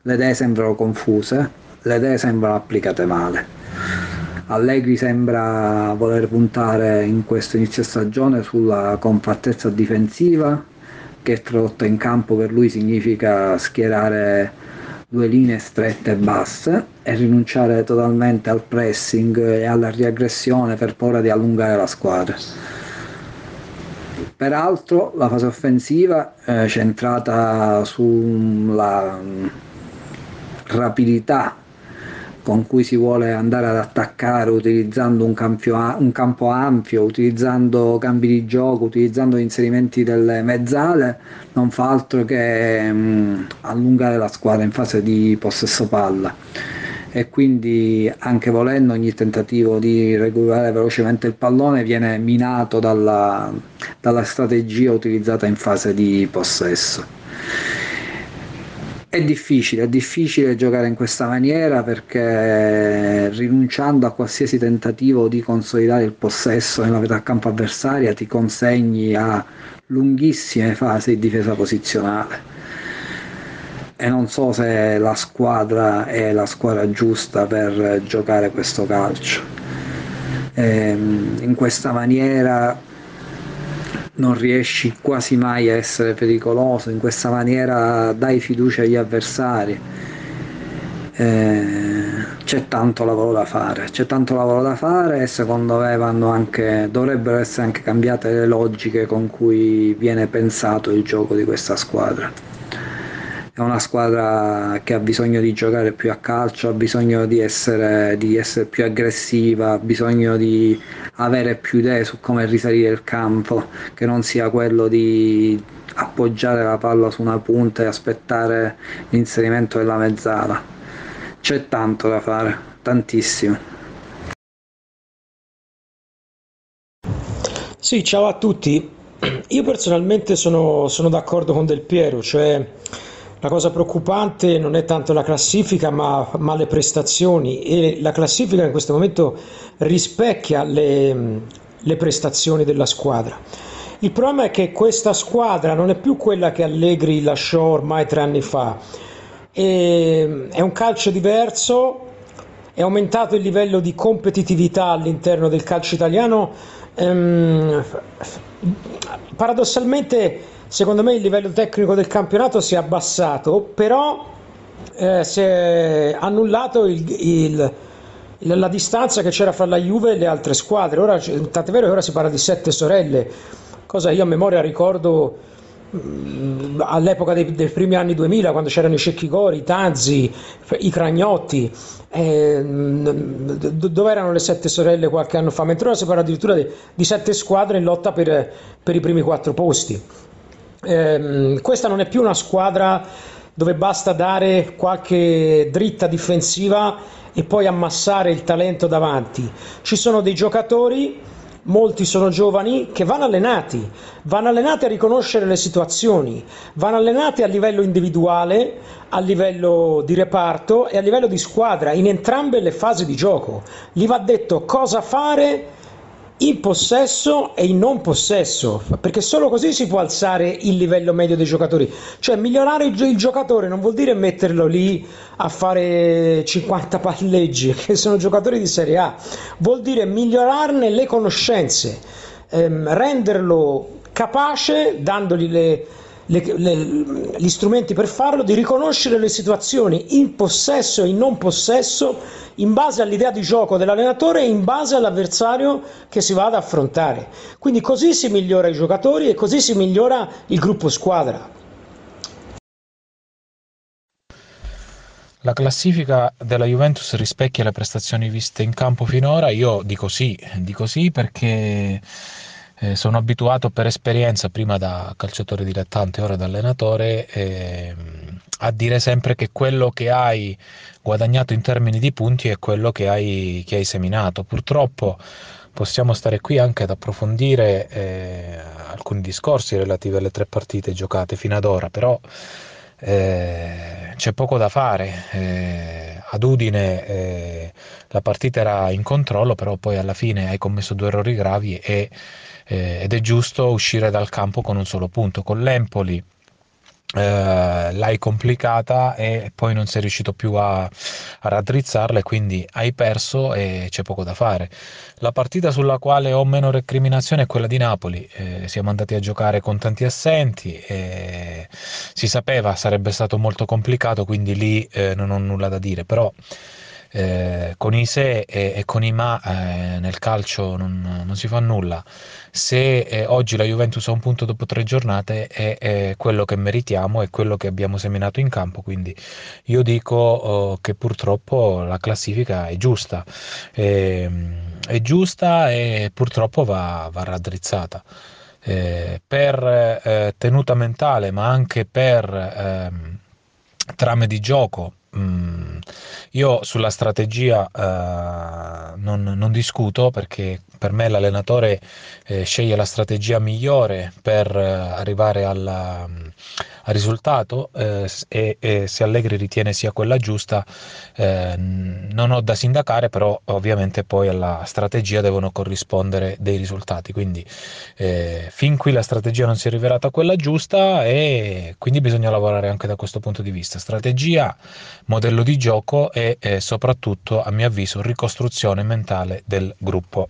le idee sembrano confuse, le idee sembrano applicate male. Allegri sembra voler puntare in questo inizio stagione sulla compattezza difensiva, che tradotta in campo per lui significa schierare due linee strette e basse e rinunciare totalmente al pressing e alla riaggressione per paura di allungare la squadra. Peraltro la fase offensiva è centrata sulla rapidità con cui si vuole andare ad attaccare utilizzando un, campio, un campo ampio, utilizzando cambi di gioco, utilizzando gli inserimenti delle mezzale, non fa altro che mh, mm, allungare la squadra in fase di possesso palla e quindi anche volendo ogni tentativo di recuperare velocemente il pallone viene minato dalla, dalla strategia utilizzata in fase di possesso. È difficile, è difficile giocare in questa maniera perché rinunciando a qualsiasi tentativo di consolidare il possesso nella metà campo avversaria ti consegni a lunghissime fasi di difesa posizionale. E non so se la squadra è la squadra giusta per giocare questo calcio. E ehm, in questa maniera non riesci quasi mai a essere pericoloso, in questa maniera dai fiducia agli avversari. Eh, c'è tanto lavoro da fare, c'è tanto lavoro da fare e secondo me anche, dovrebbero essere anche cambiate le logiche con cui viene pensato il gioco di questa squadra è una squadra che ha bisogno di giocare più a calcio, ha bisogno di essere, di essere, più aggressiva, ha bisogno di avere più idee su come risalire il campo, che non sia quello di appoggiare la palla su una punta e aspettare l'inserimento della mezzala. C'è tanto da fare, tantissimo. Sì, ciao a tutti. Io personalmente sono, sono d'accordo con Del Piero, cioè la cosa preoccupante non è tanto la classifica ma, ma, le prestazioni e la classifica in questo momento rispecchia le, le prestazioni della squadra. Il problema è che questa squadra non è più quella che Allegri lasciò ormai tre anni fa, e, è un calcio diverso, è aumentato il livello di competitività all'interno del calcio italiano. Ehm, paradossalmente secondo me il livello tecnico del campionato si è abbassato, però eh, si è annullato il, il, la distanza che c'era fra la Juve e le altre squadre. Ora, tant'è vero che ora si parla di sette sorelle, cosa io a memoria ricordo mm, all'epoca dei, dei, primi anni 2000 quando c'erano i Cecchigori, i Tanzi, i Cragnotti eh, dove erano le sette sorelle qualche anno fa mentre ora si parla addirittura di, di sette squadre in lotta per, per i primi quattro posti ehm, questa non è più una squadra dove basta dare qualche dritta difensiva e poi ammassare il talento davanti. Ci sono dei giocatori molti sono giovani che vanno allenati, vanno allenati a riconoscere le situazioni, vanno allenati a livello individuale, a livello di reparto e a livello di squadra in entrambe le fasi di gioco. Gli va detto cosa fare in possesso e in non possesso, perché solo così si può alzare il livello medio dei giocatori. Cioè migliorare il, il giocatore non vuol dire metterlo lì a fare 50 palleggi, che sono giocatori di Serie A, vuol dire migliorarne le conoscenze, ehm, renderlo capace, dandogli le, le, le, gli strumenti per farlo, di riconoscere le situazioni in possesso e in non possesso in base all'idea di gioco dell'allenatore e in base all'avversario che si va ad affrontare. Quindi così si migliora i giocatori e così si migliora il gruppo squadra. La classifica della Juventus rispecchia le prestazioni viste in campo finora? Io dico sì, dico sì perché eh, sono abituato per esperienza, prima da calciatore dilettante, ora da allenatore, eh, a dire sempre che quello che hai guadagnato in termini di punti è quello che hai, che hai seminato. Purtroppo possiamo stare qui anche ad approfondire eh, alcuni discorsi relativi alle tre partite giocate fino ad ora, però eh, c'è poco da fare. Eh, ad Udine eh, la partita era in controllo, però poi alla fine hai commesso due errori gravi e eh, ed è giusto uscire dal campo con un solo punto. Con l'Empoli eh, l'hai complicata e poi non sei riuscito più a, a raddrizzarla e quindi hai perso e c'è poco da fare. La partita sulla quale ho meno recriminazione è quella di Napoli, eh, siamo andati a giocare con tanti assenti, e si sapeva sarebbe stato molto complicato, quindi lì eh, non ho nulla da dire, però eh, con i se e, e con i ma eh, nel calcio non, non, si fa nulla. Se eh, oggi la Juventus ha un punto dopo tre giornate è, è, quello che meritiamo, è quello che abbiamo seminato in campo, quindi io dico oh, che purtroppo la classifica è giusta, ehm, è giusta e purtroppo va, va raddrizzata. Eh, per eh, tenuta mentale ma anche per ehm, trame di gioco Mm, io sulla strategia uh, non, non, discuto perché per me l'allenatore eh, sceglie la strategia migliore per eh, arrivare alla, al risultato eh, e, e, se Allegri ritiene sia quella giusta eh, non ho da sindacare però ovviamente poi alla strategia devono corrispondere dei risultati. Quindi eh, fin qui la strategia non si è rivelata quella giusta e quindi bisogna lavorare anche da questo punto di vista. Strategia modello di gioco e soprattutto a mio avviso ricostruzione mentale del gruppo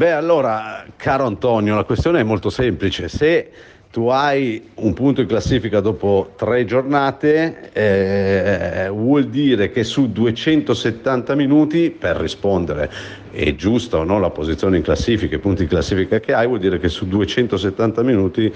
Beh, allora, caro Antonio, la questione è molto semplice. Se tu hai un punto in classifica dopo tre giornate, eh, vuol dire che su 270 minuti, per rispondere è giusta o no la posizione in classifica, i punti in classifica che hai, vuol dire che su 270 minuti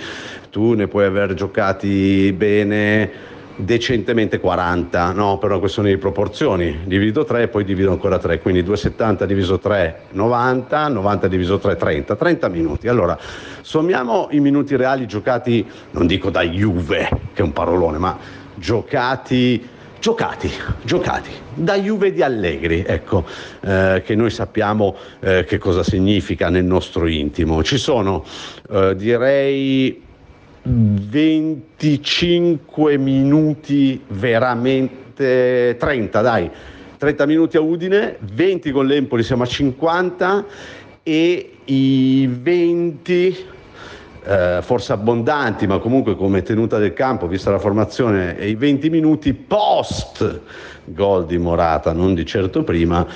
tu ne puoi aver giocati bene decentemente 40, no? per una questione di proporzioni, divido 3 e poi divido ancora 3, quindi 270 diviso 3 90, 90 diviso 3 30, 30 minuti. Allora, sommiamo i minuti reali giocati, non dico da Juve, che è un parolone, ma giocati giocati, giocati da Juve di Allegri, ecco, eh, che noi sappiamo eh, che cosa significa nel nostro intimo. Ci sono, eh, direi, 25 minuti veramente 30 dai 30 minuti a Udine 20 con l'Empoli siamo a 50 e i 20 eh, forse abbondanti ma comunque come tenuta del campo vista la formazione e i 20 minuti post gol di Morata non di certo prima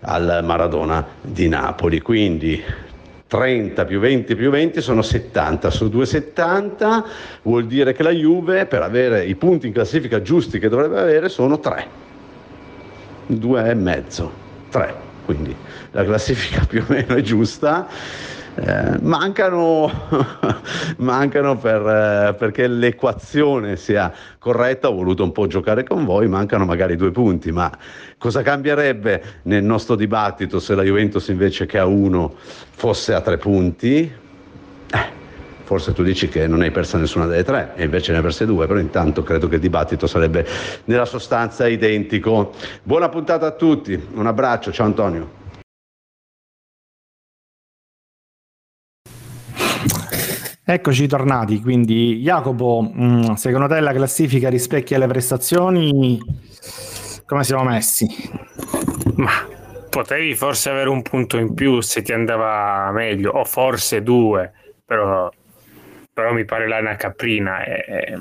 al Maradona di Napoli. Quindi 30 più 20 più 20 sono 70 su 2,70 vuol dire che la Juve per avere i punti in classifica giusti che dovrebbe avere sono 3 2 e mezzo. 3 quindi. La classifica più o meno è giusta eh, mancano, mancano per, eh, perché l'equazione sia corretta, ho voluto un po' giocare con voi, mancano magari due punti, ma cosa cambierebbe nel nostro dibattito se la Juventus invece che a uno fosse a tre punti? Eh, forse tu dici che non hai persa nessuna delle tre e invece ne hai perse due, però intanto credo che il dibattito sarebbe nella sostanza identico. Buona puntata a tutti, un abbraccio, ciao Antonio. Eccoci tornati, quindi Jacopo, mh, secondo te la classifica rispecchia le prestazioni? Come siamo messi? Ma potevi forse avere un punto in più se ti andava meglio, o forse due, però, però mi pare l'ana caprina. E,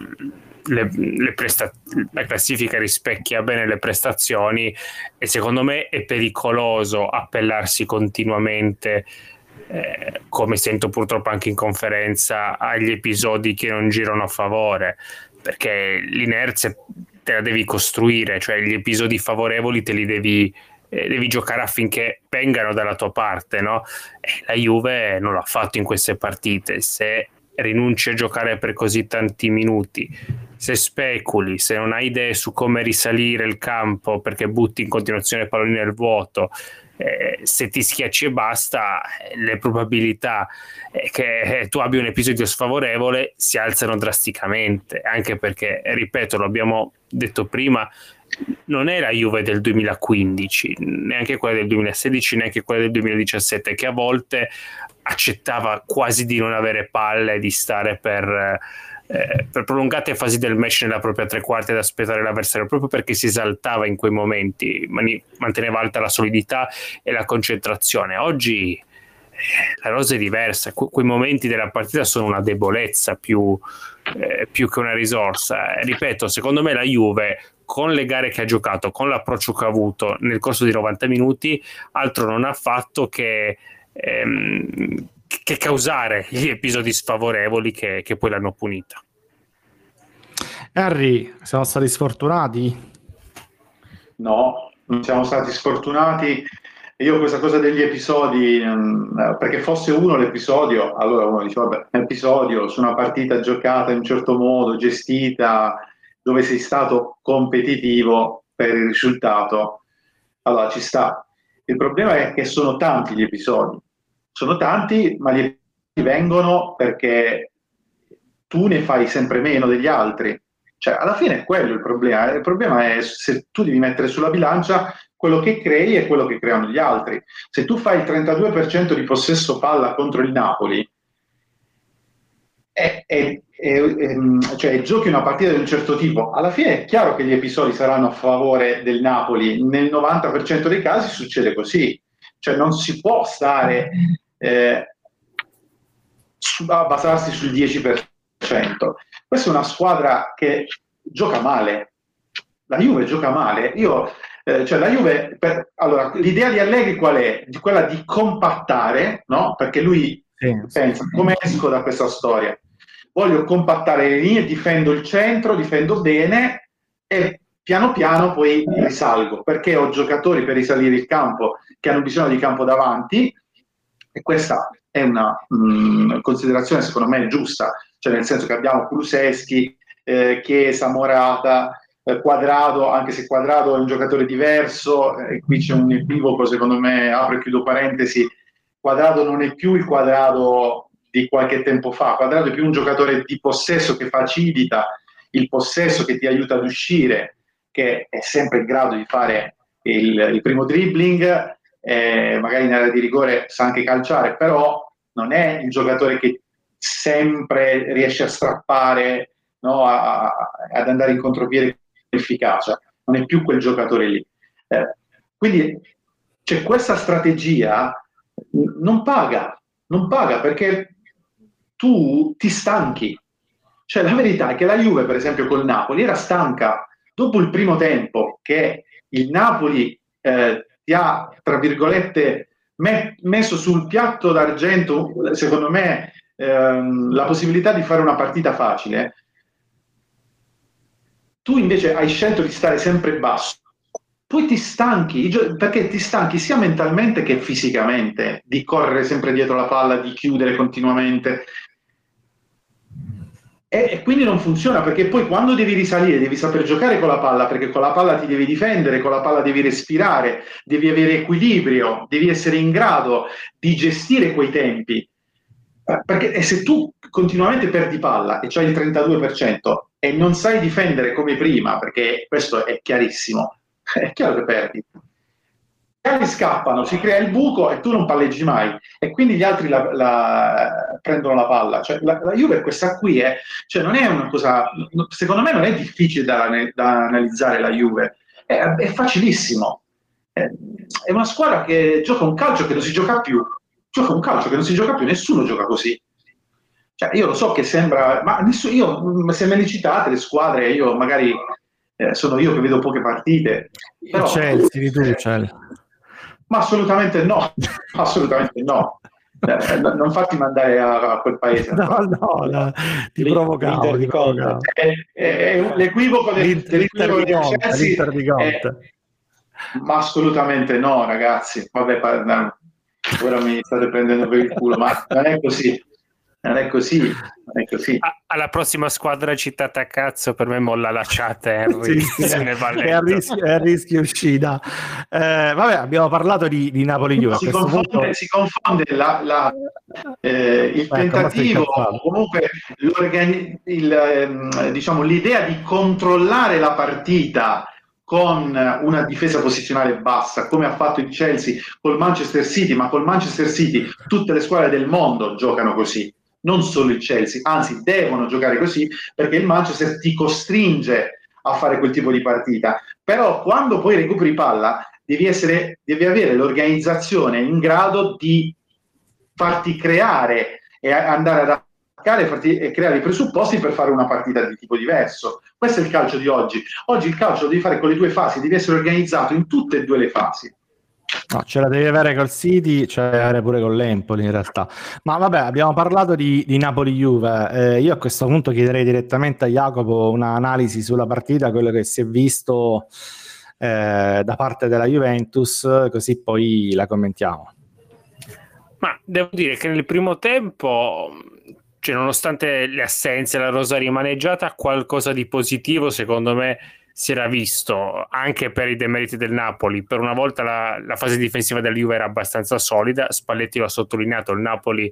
le, le presta- la classifica rispecchia bene le prestazioni e secondo me è pericoloso appellarsi continuamente eh, come sento purtroppo anche in conferenza, agli episodi che non girano a favore, perché l'inerzia te la devi costruire, cioè gli episodi favorevoli te li devi, eh, devi giocare affinché vengano dalla tua parte, no? E la Juve non l'ha fatto in queste partite, se rinunci a giocare per così tanti minuti, se speculi, se non hai idee su come risalire il campo perché butti in continuazione palloni nel vuoto, eh, se ti schiacci e basta, le probabilità eh, che tu abbia un episodio sfavorevole si alzano drasticamente, anche perché, ripeto, l'abbiamo detto prima, non è la Juve del 2015, neanche quella del 2016, neanche quella del 2017, che a volte accettava quasi di non avere palle, di stare per eh, per prolungate fasi del match nella propria tre quarti ad aspettare l'avversario proprio perché si esaltava in quei momenti, mani- manteneva alta la solidità e la concentrazione. Oggi eh, la rosa è diversa, que- quei momenti della partita sono una debolezza più, eh, più che una risorsa. Ripeto, secondo me la Juve con le gare che ha giocato, con l'approccio che ha avuto nel corso di 90 minuti, altro non ha fatto che ehm, che causare gli episodi sfavorevoli che, che poi l'hanno punita. Harry, siamo stati sfortunati? No, non siamo stati sfortunati. Io questa cosa degli episodi, mm, perché fosse uno l'episodio, allora uno dice, vabbè, un episodio su una partita giocata in un certo modo, gestita, dove sei stato competitivo per il risultato, allora ci sta. Il problema è che sono tanti gli episodi, sono tanti, ma gli vengono perché tu ne fai sempre meno degli altri. Cioè, alla fine è quello il problema. Il problema è se tu devi mettere sulla bilancia quello che crei e quello che creano gli altri. Se tu fai il 32% di possesso palla contro il Napoli, e, e, e, cioè, giochi una partita di un certo tipo, alla fine è chiaro che gli episodi saranno a favore del Napoli. Nel 90% dei casi succede così. Cioè, non si può stare eh, a basarsi sul 10%. Questa è una squadra che gioca male. La Juve gioca male. Io, eh, cioè la Juve, per, allora, l'idea di Allegri qual è? Di quella di compattare, no? Perché lui sì, pensa, sì. come esco da questa storia? Voglio compattare le linee, difendo il centro, difendo bene e piano piano poi risalgo, perché ho giocatori per risalire il campo che hanno bisogno di campo davanti e questa è una mh, mm, considerazione secondo me giusta, cioè nel senso che abbiamo Kuluseschi, eh, Chiesa, Morata, eh, Quadrado, anche se Quadrado è un giocatore diverso, eh, qui c'è un equivoco secondo me, apro e chiudo parentesi, Quadrado non è più il Quadrado di qualche tempo fa, Quadrado è più un giocatore di possesso che facilita il possesso che ti aiuta ad uscire, che è sempre in grado di fare il, il primo dribbling, eh, magari in area di rigore sa anche calciare, però non è il giocatore che sempre riesce a strappare, no, a, a, ad andare in contropiede con efficacia, non è più quel giocatore lì. Eh, quindi cioè, questa strategia non paga, non paga perché tu ti stanchi. Cioè, la verità è che la Juve, per esempio, col Napoli era stanca dopo il primo tempo che il Napoli eh, ti ha, tra virgolette, met- messo sul piatto d'argento, secondo me, ehm, la possibilità di fare una partita facile, tu invece hai scelto di stare sempre basso. Poi ti stanchi, perché ti stanchi sia mentalmente che fisicamente, di correre sempre dietro la palla, di chiudere continuamente, e, e, quindi non funziona perché poi quando devi risalire devi saper giocare con la palla perché con la palla ti devi difendere, con la palla devi respirare, devi avere equilibrio, devi essere in grado di gestire quei tempi. perché e se tu continuamente perdi palla e c'hai il 32% e non sai difendere come prima, perché questo è chiarissimo, è chiaro che perdi. Altri scappano, si crea il buco e tu non palleggi mai e quindi gli altri la, la, prendono la palla. Cioè, la, la Juve questa qui è, cioè non è una cosa, secondo me non è difficile da, da analizzare la Juve, è, è facilissimo. È, è una squadra che gioca un calcio che non si gioca più, gioca un calcio che non si gioca più, nessuno gioca così. Cioè, io lo so che sembra, ma nessuno, io, se me ne citate le squadre, io magari eh, sono io che vedo poche partite. Però, Chelsea, di tu, Chelsea. Ma assolutamente no, assolutamente no. Eh, non farti mandare a, a, quel paese. No, no, no ti provocavo. Ti provocavo. È, è, è l'equivoco del, l'Inter, dell'equivoco di Conte, l'Inter di Conte. ma assolutamente no, ragazzi. Vabbè, ora mi state prendendo per il culo, ma non è così non è così. Non è così. alla prossima squadra citata a cazzo, per me molla la chat Henry. sì, sì, è, a rischio, è a rischio uscita. Eh, vabbè, abbiamo parlato di, di Napoli-Juve. Si, confonde, si confonde la, la, eh, il ecco, tentativo, comunque il, ehm, diciamo, l'idea di controllare la partita con una difesa posizionale bassa, come ha fatto il Chelsea col Manchester City, ma col Manchester City tutte le squadre del mondo giocano così non solo il Chelsea, anzi devono giocare così perché il Manchester ti costringe a fare quel tipo di partita. Però quando poi recuperi palla devi, essere, devi avere l'organizzazione in grado di farti creare e andare ad attaccare farti, e creare i presupposti per fare una partita di tipo diverso. Questo è il calcio di oggi. Oggi il calcio lo devi fare con le due fasi, devi essere organizzato in tutte e due le fasi. No, ce la devi avere col City, ce la devi avere pure con l'Empoli in realtà. Ma vabbè, abbiamo parlato di, di Napoli-Juve. Eh, io a questo punto chiederei direttamente a Jacopo un'analisi sulla partita, quello che si è visto eh, da parte della Juventus, così poi la commentiamo. Ma devo dire che nel primo tempo, cioè, nonostante le assenze, la rosa rimaneggiata, qualcosa di positivo secondo me si era visto anche per i demeriti del Napoli. Per una volta la, la, fase difensiva della Juve era abbastanza solida. Spalletti lo ha sottolineato: il Napoli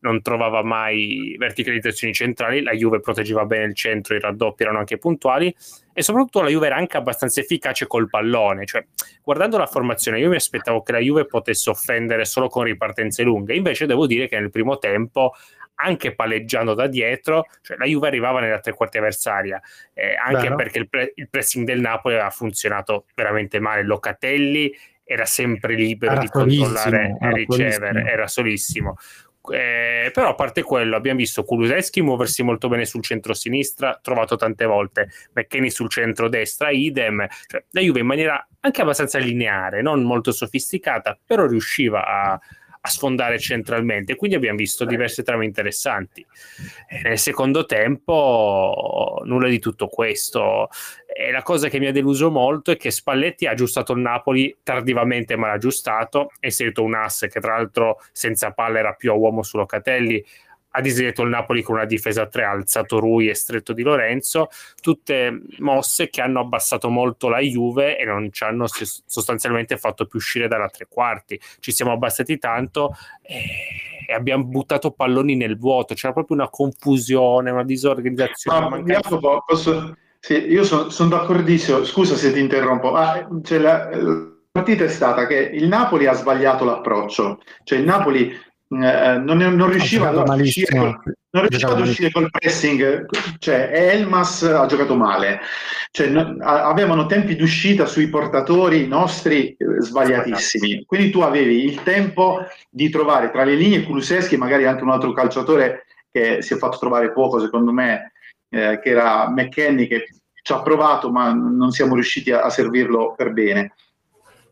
non trovava mai verticalizzazioni centrali. La Juve proteggeva bene il centro, i raddoppi erano anche puntuali. E soprattutto la Juve era anche abbastanza efficace col pallone. Cioè, guardando la formazione, io mi aspettavo che la Juve potesse offendere solo con ripartenze lunghe. Invece, devo dire che nel primo tempo anche palleggiando da dietro, cioè la Juve arrivava nella tre quarti avversaria, eh, anche Beh, perché il, pre- il, pressing del Napoli aveva funzionato veramente male. Locatelli era sempre libero era di controllare e ricevere, solissimo. era solissimo. Eh, però a parte quello abbiamo visto Kuluseschi muoversi molto bene sul centro-sinistra trovato tante volte McKenny sul centro-destra idem cioè, la Juve in maniera anche abbastanza lineare non molto sofisticata però riusciva a, a sfondare centralmente. Quindi abbiamo visto diverse trame interessanti. Nel secondo tempo, nulla di tutto questo. E la cosa che mi ha deluso molto è che Spalletti ha aggiustato il Napoli tardivamente, ma l'ha aggiustato. È inserito un asse che, tra l'altro, senza palla era più a uomo su Locatelli ha disegnato il Napoli con una difesa a tre, ha alzato Rui e stretto di Lorenzo, tutte mosse che hanno abbassato molto la Juve e non ci hanno sostanzialmente fatto più uscire dalla tre quarti. Ci siamo abbassati tanto e abbiamo buttato palloni nel vuoto, c'era proprio una confusione, una disorganizzazione. Ma, Jacopo, posso... sì, io sono son d'accordissimo, scusa se ti interrompo, ma cioè, la, la partita è stata che il Napoli ha sbagliato l'approccio, cioè il Napoli eh, non, non, riusciva ad uscire, col, non riusciva ad uscire col pressing, cioè Elmas ha giocato male, cioè, no, avevano tempi d'uscita sui portatori nostri eh, sbagliatissimi, quindi tu avevi il tempo di trovare tra le linee Kuluseschi e magari anche un altro calciatore che si è fatto trovare poco secondo me, eh, che era McKenny che ci ha provato ma non siamo riusciti a, a servirlo per bene.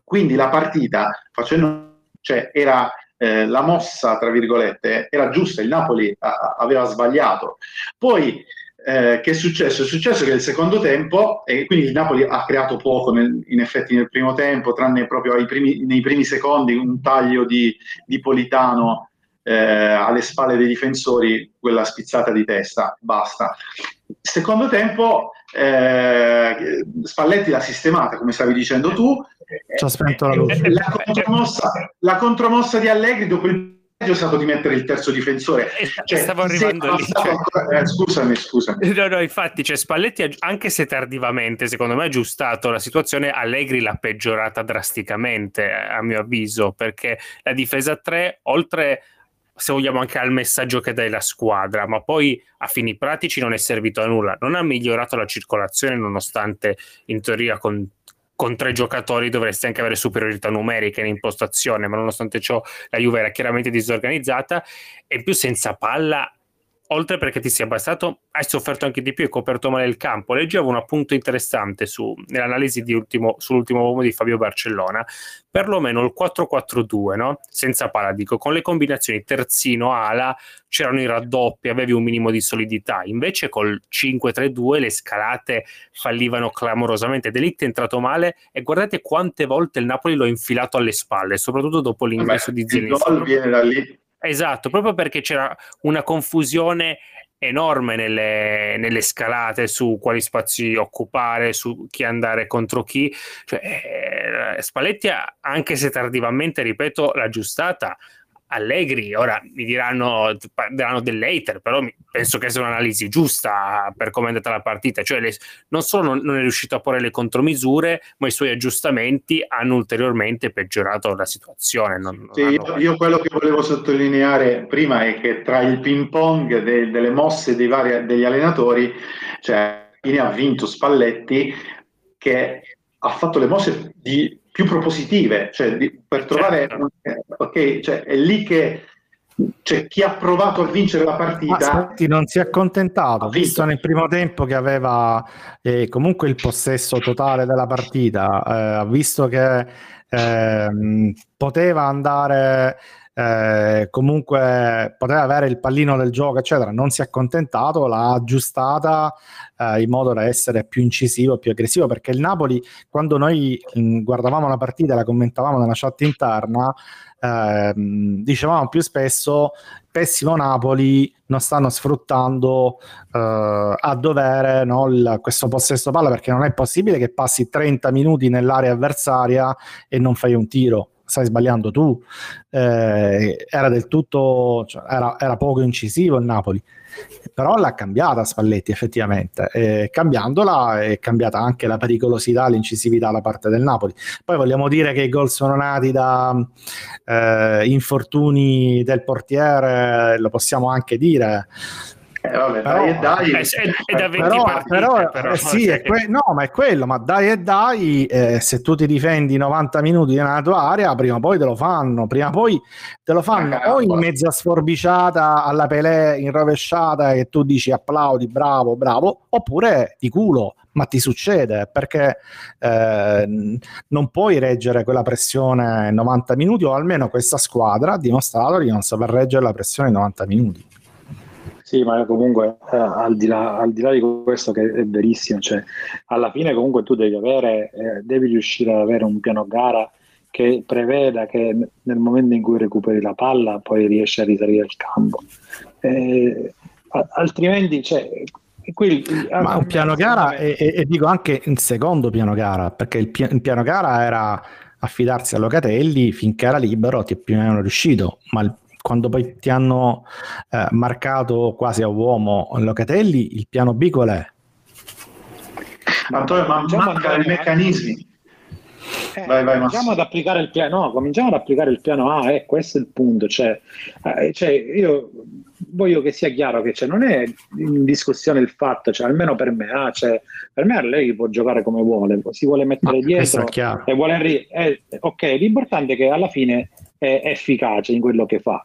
Quindi la partita facendo, cioè, era eh, la mossa, tra virgolette, era giusta, il Napoli a- aveva sbagliato. Poi eh, che è successo? È successo che nel secondo tempo, e quindi il Napoli ha creato poco nel, in effetti nel primo tempo, tranne proprio primi, nei primi secondi un taglio di, di Politano eh, alle spalle dei difensori, quella spizzata di testa, basta. Secondo tempo eh, Spalletti l'ha sistemata, come stavi dicendo tu, ci ha spento la luce. La contromossa, la contromossa di Allegri dopo il è stato di mettere il terzo difensore. Cioè, stavo arrivando lì. Cioè... Ancora... Eh, scusami, scusami. No, no, infatti, cioè, Spalletti, anche se tardivamente, secondo me ha aggiustato la situazione, Allegri l'ha peggiorata drasticamente, a mio avviso, perché la difesa 3, oltre se vogliamo anche al messaggio che dai la squadra, ma poi a fini pratici non è servito a nulla. Non ha migliorato la circolazione, nonostante in teoria con con tre giocatori dovresti anche avere superiorità numerica in impostazione, ma nonostante ciò la Juve era chiaramente disorganizzata e più senza palla oltre perché ti sia bastato, hai sofferto anche di più e coperto male il campo. Leggevo un appunto interessante su, nell'analisi ultimo, sull'ultimo uomo di Fabio Barcellona, perlomeno il 4-4-2, no? senza pala, dico, con le combinazioni terzino-ala c'erano i raddoppi, avevi un minimo di solidità, invece col 5-3-2 le scalate fallivano clamorosamente, Delict è entrato male e guardate quante volte il Napoli l'ho infilato alle spalle, soprattutto dopo l'ingresso Vabbè, di Zenit. Il gol viene da lì Esatto, proprio perché c'era una confusione enorme nelle, nelle, scalate su quali spazi occupare, su chi andare contro chi. Cioè, eh, Spalletti, anche se tardivamente, ripeto, l'ha aggiustata, Allegri, ora mi diranno, daranno dell'hater, però penso che sia un'analisi giusta per come è andata la partita, cioè le, non solo non, non, è riuscito a porre le contromisure, ma i suoi aggiustamenti hanno ulteriormente peggiorato la situazione. Non, sì, io, io, quello che volevo sottolineare prima è che tra il ping pong de, delle mosse dei vari, degli allenatori, cioè ha vinto Spalletti che ha fatto le mosse di più propositive, cioè di, per trovare, certo. ok, cioè è lì che cioè, chi ha provato a vincere la partita ah, non si è accontentato, visto nel primo tempo che aveva eh, comunque il possesso totale della partita, eh, ha visto che eh, poteva andare eh, comunque poteva avere il pallino del gioco, eccetera. Non si è accontentato, l'ha aggiustata eh, in modo da essere più incisivo, più aggressivo. Perché il Napoli, quando noi mm, guardavamo la partita e la commentavamo nella chat interna, eh, dicevamo più spesso pessimo Napoli non stanno sfruttando eh, a dovere no, il, questo possesso palla perché non è possibile che passi 30 minuti nell'area avversaria e non fai un tiro stai sbagliando tu, eh, era del tutto, cioè, era, era, poco incisivo il Napoli, però l'ha cambiata Spalletti effettivamente, e cambiandola è cambiata anche la pericolosità, l'incisività da parte del Napoli. Poi vogliamo dire che i gol sono nati da eh, infortuni del portiere, lo possiamo anche dire, eh, vabbè, però, dai e dai. È, è, da 20 però, partite, però, però eh, sì, è que- no, ma è quello, ma dai e dai, eh, se tu ti difendi 90 minuti nella tua area, prima o poi te lo fanno, prima o poi te lo fanno ah, o in mezza sforbiciata alla Pelé in rovesciata e tu dici applaudi, bravo, bravo, oppure di culo, ma ti succede perché eh, non puoi reggere quella pressione 90 minuti o almeno questa squadra ha dimostrato di non saper reggere la pressione 90 minuti. Sì, ma comunque eh, al, di là, al, di là, di questo che è verissimo, cioè, alla fine comunque tu devi avere, eh, devi riuscire ad avere un piano gara che preveda che nel momento in cui recuperi la palla poi riesci a risalire il campo. Eh, altrimenti, cioè, qui, ma un piano gara e, e, e, dico anche il secondo piano gara, perché il, pi- il piano gara era affidarsi a Locatelli finché era libero, ti è più o meno riuscito, ma il quando poi ti hanno eh, marcato quasi a uomo Locatelli, il piano B qual è? Antonio, ma manca i meccanismi. Eh, vai, vai, cominciamo ad applicare il piano no, cominciamo ad applicare il piano A e eh, questo è il punto cioè, eh, cioè, io voglio che sia chiaro che cioè, non è in discussione il fatto cioè, almeno per me ah, cioè, per me lei può giocare come vuole si vuole mettere Ma dietro e vuole ri- eh, ok l'importante è che alla fine è efficace in quello che fa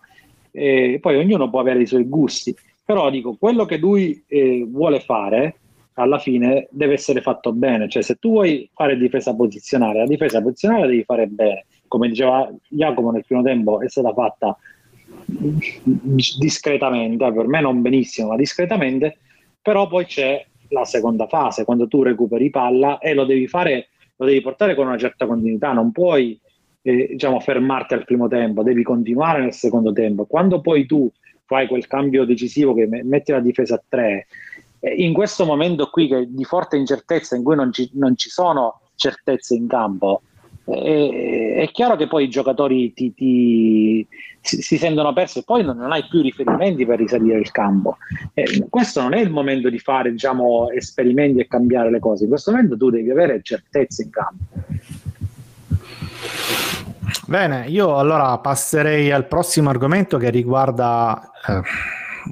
eh, poi ognuno può avere i suoi gusti, però dico, quello che lui eh, vuole fare alla fine deve essere fatto bene, cioè se tu vuoi fare difesa posizionale, la difesa posizionale la devi fare bene, come diceva Jacopo nel primo tempo è stata fatta discretamente, per me non benissimo, ma discretamente, però poi c'è la seconda fase, quando tu recuperi palla e lo devi fare, lo devi portare con una certa continuità, non puoi eh, diciamo, fermarti al primo tempo, devi continuare nel secondo tempo. Quando poi tu fai quel cambio decisivo che metti la difesa a tre, in questo momento qui che di forte incertezza, in cui non ci, non ci sono certezze in campo, è, è chiaro che poi i giocatori ti, ti, si, si, sentono persi e poi non, non, hai più riferimenti per risalire il campo. Eh, questo non è il momento di fare diciamo, esperimenti e cambiare le cose, in questo momento tu devi avere certezze in campo. Bene, io allora passerei al prossimo argomento che riguarda eh,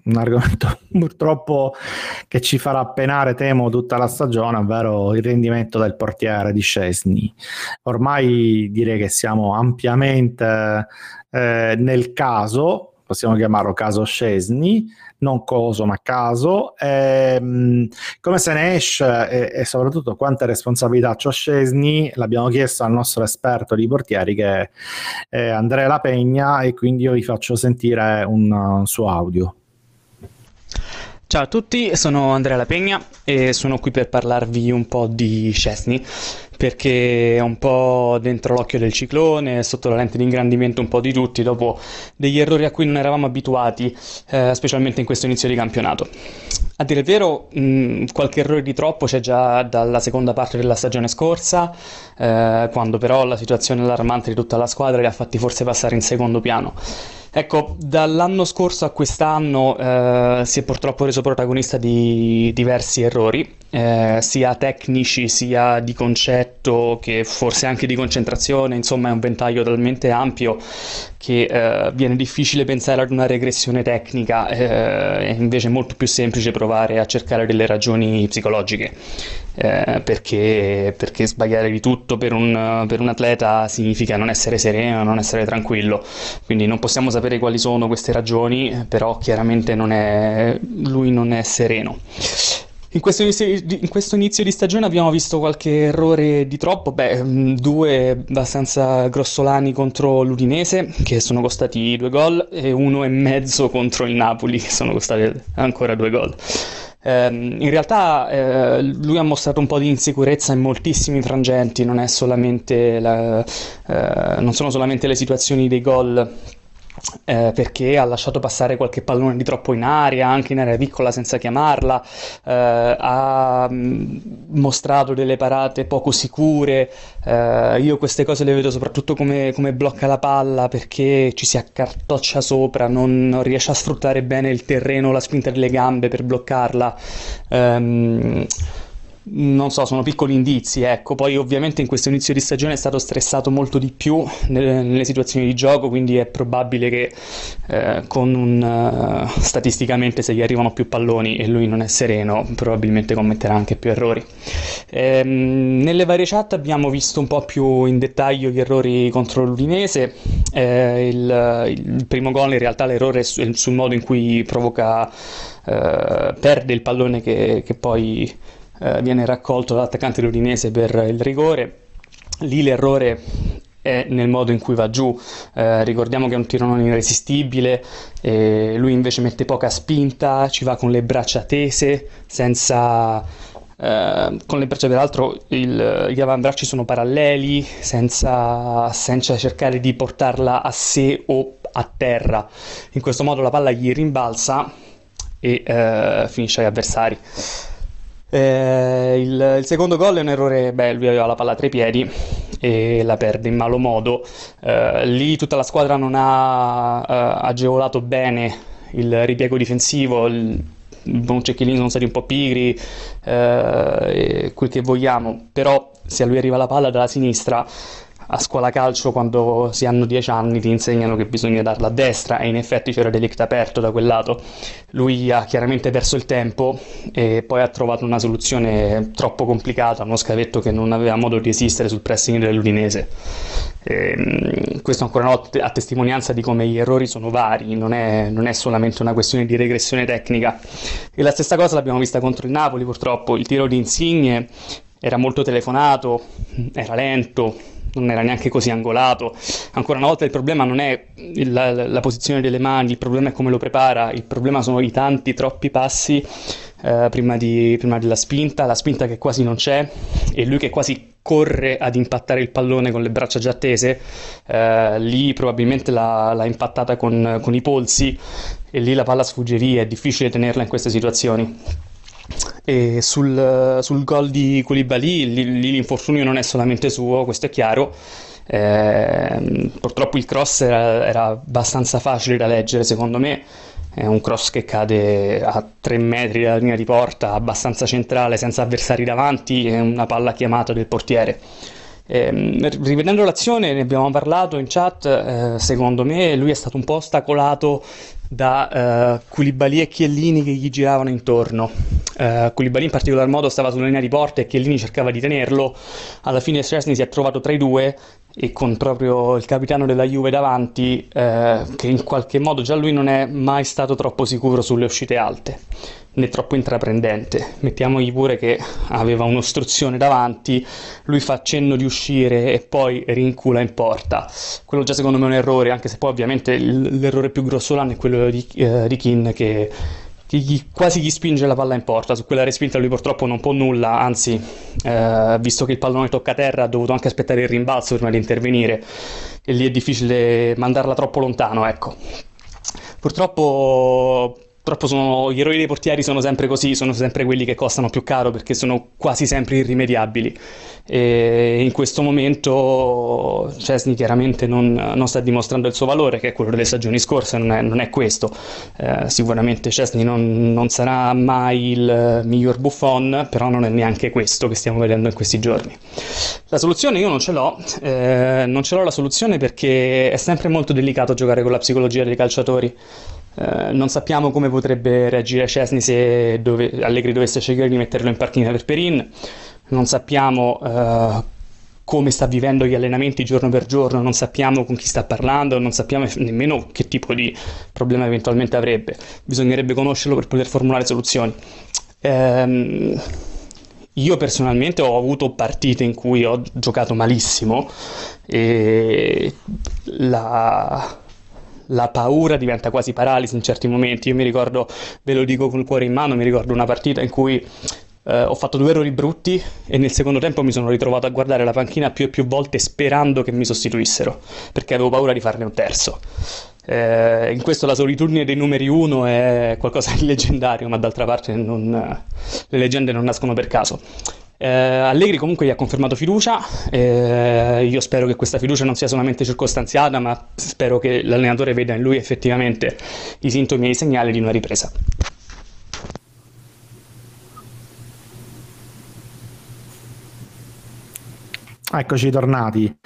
un argomento purtroppo che ci farà penare, temo, tutta la stagione, ovvero il rendimento del portiere di Scesni. Ormai direi che siamo ampiamente eh, nel caso, possiamo chiamarlo caso Scesni, non coso ma caso, ehm, come se ne esce e, e, soprattutto quante responsabilità c'ha Scesni, l'abbiamo chiesto al nostro esperto di portieri che è Andrea La Pegna e quindi io vi faccio sentire un, un suo audio. Ciao a tutti, sono Andrea Lapegna e sono qui per parlarvi un po' di Scesni perché è un po' dentro l'occhio del ciclone, sotto la lente di ingrandimento un po' di tutti, dopo degli errori a cui non eravamo abituati, eh, specialmente in questo inizio di campionato. A dire il vero, mh, qualche errore di troppo c'è già dalla seconda parte della stagione scorsa, eh, quando però la situazione allarmante di tutta la squadra li ha fatti forse passare in secondo piano. Ecco, dall'anno scorso a quest'anno eh, si è purtroppo reso protagonista di diversi errori, eh, sia tecnici sia di concetto che forse anche di concentrazione, insomma è un ventaglio talmente ampio che eh, viene difficile pensare ad una regressione tecnica, eh, è invece molto più semplice provare a cercare delle ragioni psicologiche. Eh, perché, perché, sbagliare di tutto per un, per un, atleta significa non essere sereno, non essere tranquillo. Quindi non possiamo sapere quali sono queste ragioni, però chiaramente non è, lui non è sereno. In questo, in questo, inizio, di stagione abbiamo visto qualche errore di troppo, beh, mm, due abbastanza grossolani contro l'Udinese, che sono costati due gol, e uno e mezzo contro il Napoli, che sono costati ancora due gol. Eh, in realtà eh, lui ha mostrato un po' di insicurezza in moltissimi frangenti, non, la, eh, non sono solamente le situazioni dei gol eh, perché ha lasciato passare qualche pallone di troppo in aria, anche in area piccola senza chiamarla, eh, ha mm, mostrato delle parate poco sicure, eh, io queste cose le vedo soprattutto come, come, blocca la palla perché ci si accartoccia sopra, non, non, riesce a sfruttare bene il terreno, la spinta delle gambe per bloccarla. Um, non so, sono piccoli indizi, ecco. Poi ovviamente in questo inizio di stagione è stato stressato molto di più nelle, nelle situazioni di gioco, quindi è probabile che eh, con un uh, statisticamente se gli arrivano più palloni e lui non è sereno, probabilmente commetterà anche più errori. Ehm, nelle varie chat abbiamo visto un po' più in dettaglio gli errori contro l'Udinese. Eh, il, il, primo gol in realtà l'errore è sul, modo in cui provoca eh, perde il pallone che, che poi eh, viene raccolto dall'attaccante londinese per il rigore. Lì l'errore è nel modo in cui va giù. Eh, ricordiamo che è un tiro non irresistibile, eh, lui invece mette poca spinta, ci va con le braccia tese, senza... Uh, con le braccia peraltro il, gli avambracci sono paralleli senza, senza, cercare di portarla a sé o a terra in questo modo la palla gli rimbalza e uh, finisce agli avversari eh, il, il, secondo gol è un errore, beh, lui aveva la palla tra i piedi e la perde in malo modo. Eh, lì tutta la squadra non ha eh, agevolato bene il ripiego difensivo. Il, Bonucci e sono stati un po' pigri, eh, quel che vogliamo, però se a lui arriva la palla dalla sinistra a scuola calcio quando si hanno 10 anni ti insegnano che bisogna darla a destra e in effetti c'era Delict aperto da quel lato. Lui ha chiaramente perso il tempo e poi ha trovato una soluzione troppo complicata, uno scavetto che non aveva modo di esistere sul pressing dell'Udinese. E, ehm, questo ancora una volta a testimonianza di come gli errori sono vari, non è, non è solamente una questione di regressione tecnica. E la stessa cosa l'abbiamo vista contro il Napoli purtroppo, il tiro di Insigne era molto telefonato, era lento, non era neanche così angolato. Ancora una volta il problema non è la, la, posizione delle mani, il problema è come lo prepara, il problema sono i tanti, troppi passi eh, prima, di, prima, della spinta, la spinta che quasi non c'è e lui che quasi corre ad impattare il pallone con le braccia già tese, eh, lì probabilmente l'ha, l'ha impattata con, con i polsi e lì la palla sfugge via, è difficile tenerla in queste situazioni. E sul, sul gol di Koulibaly, lì l'infortunio non è solamente suo, questo è chiaro. Eh, purtroppo il cross era, era abbastanza facile da leggere, secondo me. È un cross che cade a 3 metri dalla linea di porta, abbastanza centrale, senza avversari davanti, è una palla chiamata del portiere. Eh, rivedendo l'azione, ne abbiamo parlato in chat, eh, secondo me lui è stato un po' ostacolato da uh, Koulibaly e Chiellini che gli giravano intorno. Uh, Koulibaly in particolar modo stava sulla linea di porta e Chiellini cercava di tenerlo. Alla fine Szczesny si è trovato tra i due e con proprio il capitano della Juve davanti, eh, che in qualche modo già lui non è mai stato troppo sicuro sulle uscite alte né troppo intraprendente. Mettiamogli pure che aveva un'ostruzione davanti, lui fa cenno di uscire e poi rincula in porta. Quello già secondo me è un errore, anche se poi ovviamente l'errore più grossolano è quello di, eh, di Kin che, gli, quasi gli spinge la palla in porta. Su quella respinta lui purtroppo non può nulla, anzi, eh, visto che il pallone tocca terra, ha dovuto anche aspettare il rimbalzo prima di intervenire e lì è difficile mandarla troppo lontano, ecco. Purtroppo Purtroppo sono, gli errori dei portieri sono sempre così, sono sempre quelli che costano più caro perché sono quasi sempre irrimediabili. E in questo momento Cesny chiaramente non, non, sta dimostrando il suo valore, che è quello delle stagioni scorse, non è, non è questo. Eh, sicuramente Cesny non, non, sarà mai il miglior Buffon, però non è neanche questo che stiamo vedendo in questi giorni. La soluzione io non ce l'ho, eh, non ce l'ho la soluzione perché è sempre molto delicato giocare con la psicologia dei calciatori. Eh, non sappiamo come potrebbe reagire Cesni se dove, Allegri dovesse scegliere di metterlo in partita per Perin, non sappiamo uh, come sta vivendo gli allenamenti giorno per giorno, non sappiamo con chi sta parlando, non sappiamo nemmeno che tipo di problema eventualmente avrebbe. Bisognerebbe conoscerlo per poter formulare soluzioni. Um, io personalmente ho avuto partite in cui ho giocato malissimo e la, la paura diventa quasi paralisi in certi momenti. Io mi ricordo, ve lo dico con il cuore in mano, mi ricordo una partita in cui eh, ho fatto due errori brutti e nel secondo tempo mi sono ritrovato a guardare la panchina più e più volte sperando che mi sostituissero, perché avevo paura di farne un terzo. Eh, in questo la solitudine dei numeri uno è qualcosa di leggendario, ma d'altra parte non, le leggende non nascono per caso. Eh, Allegri comunque gli ha confermato fiducia, eh, io spero che questa fiducia non sia solamente circostanziata, ma spero che l'allenatore veda in lui effettivamente i sintomi e i segnali di una ripresa. Eccoci tornati.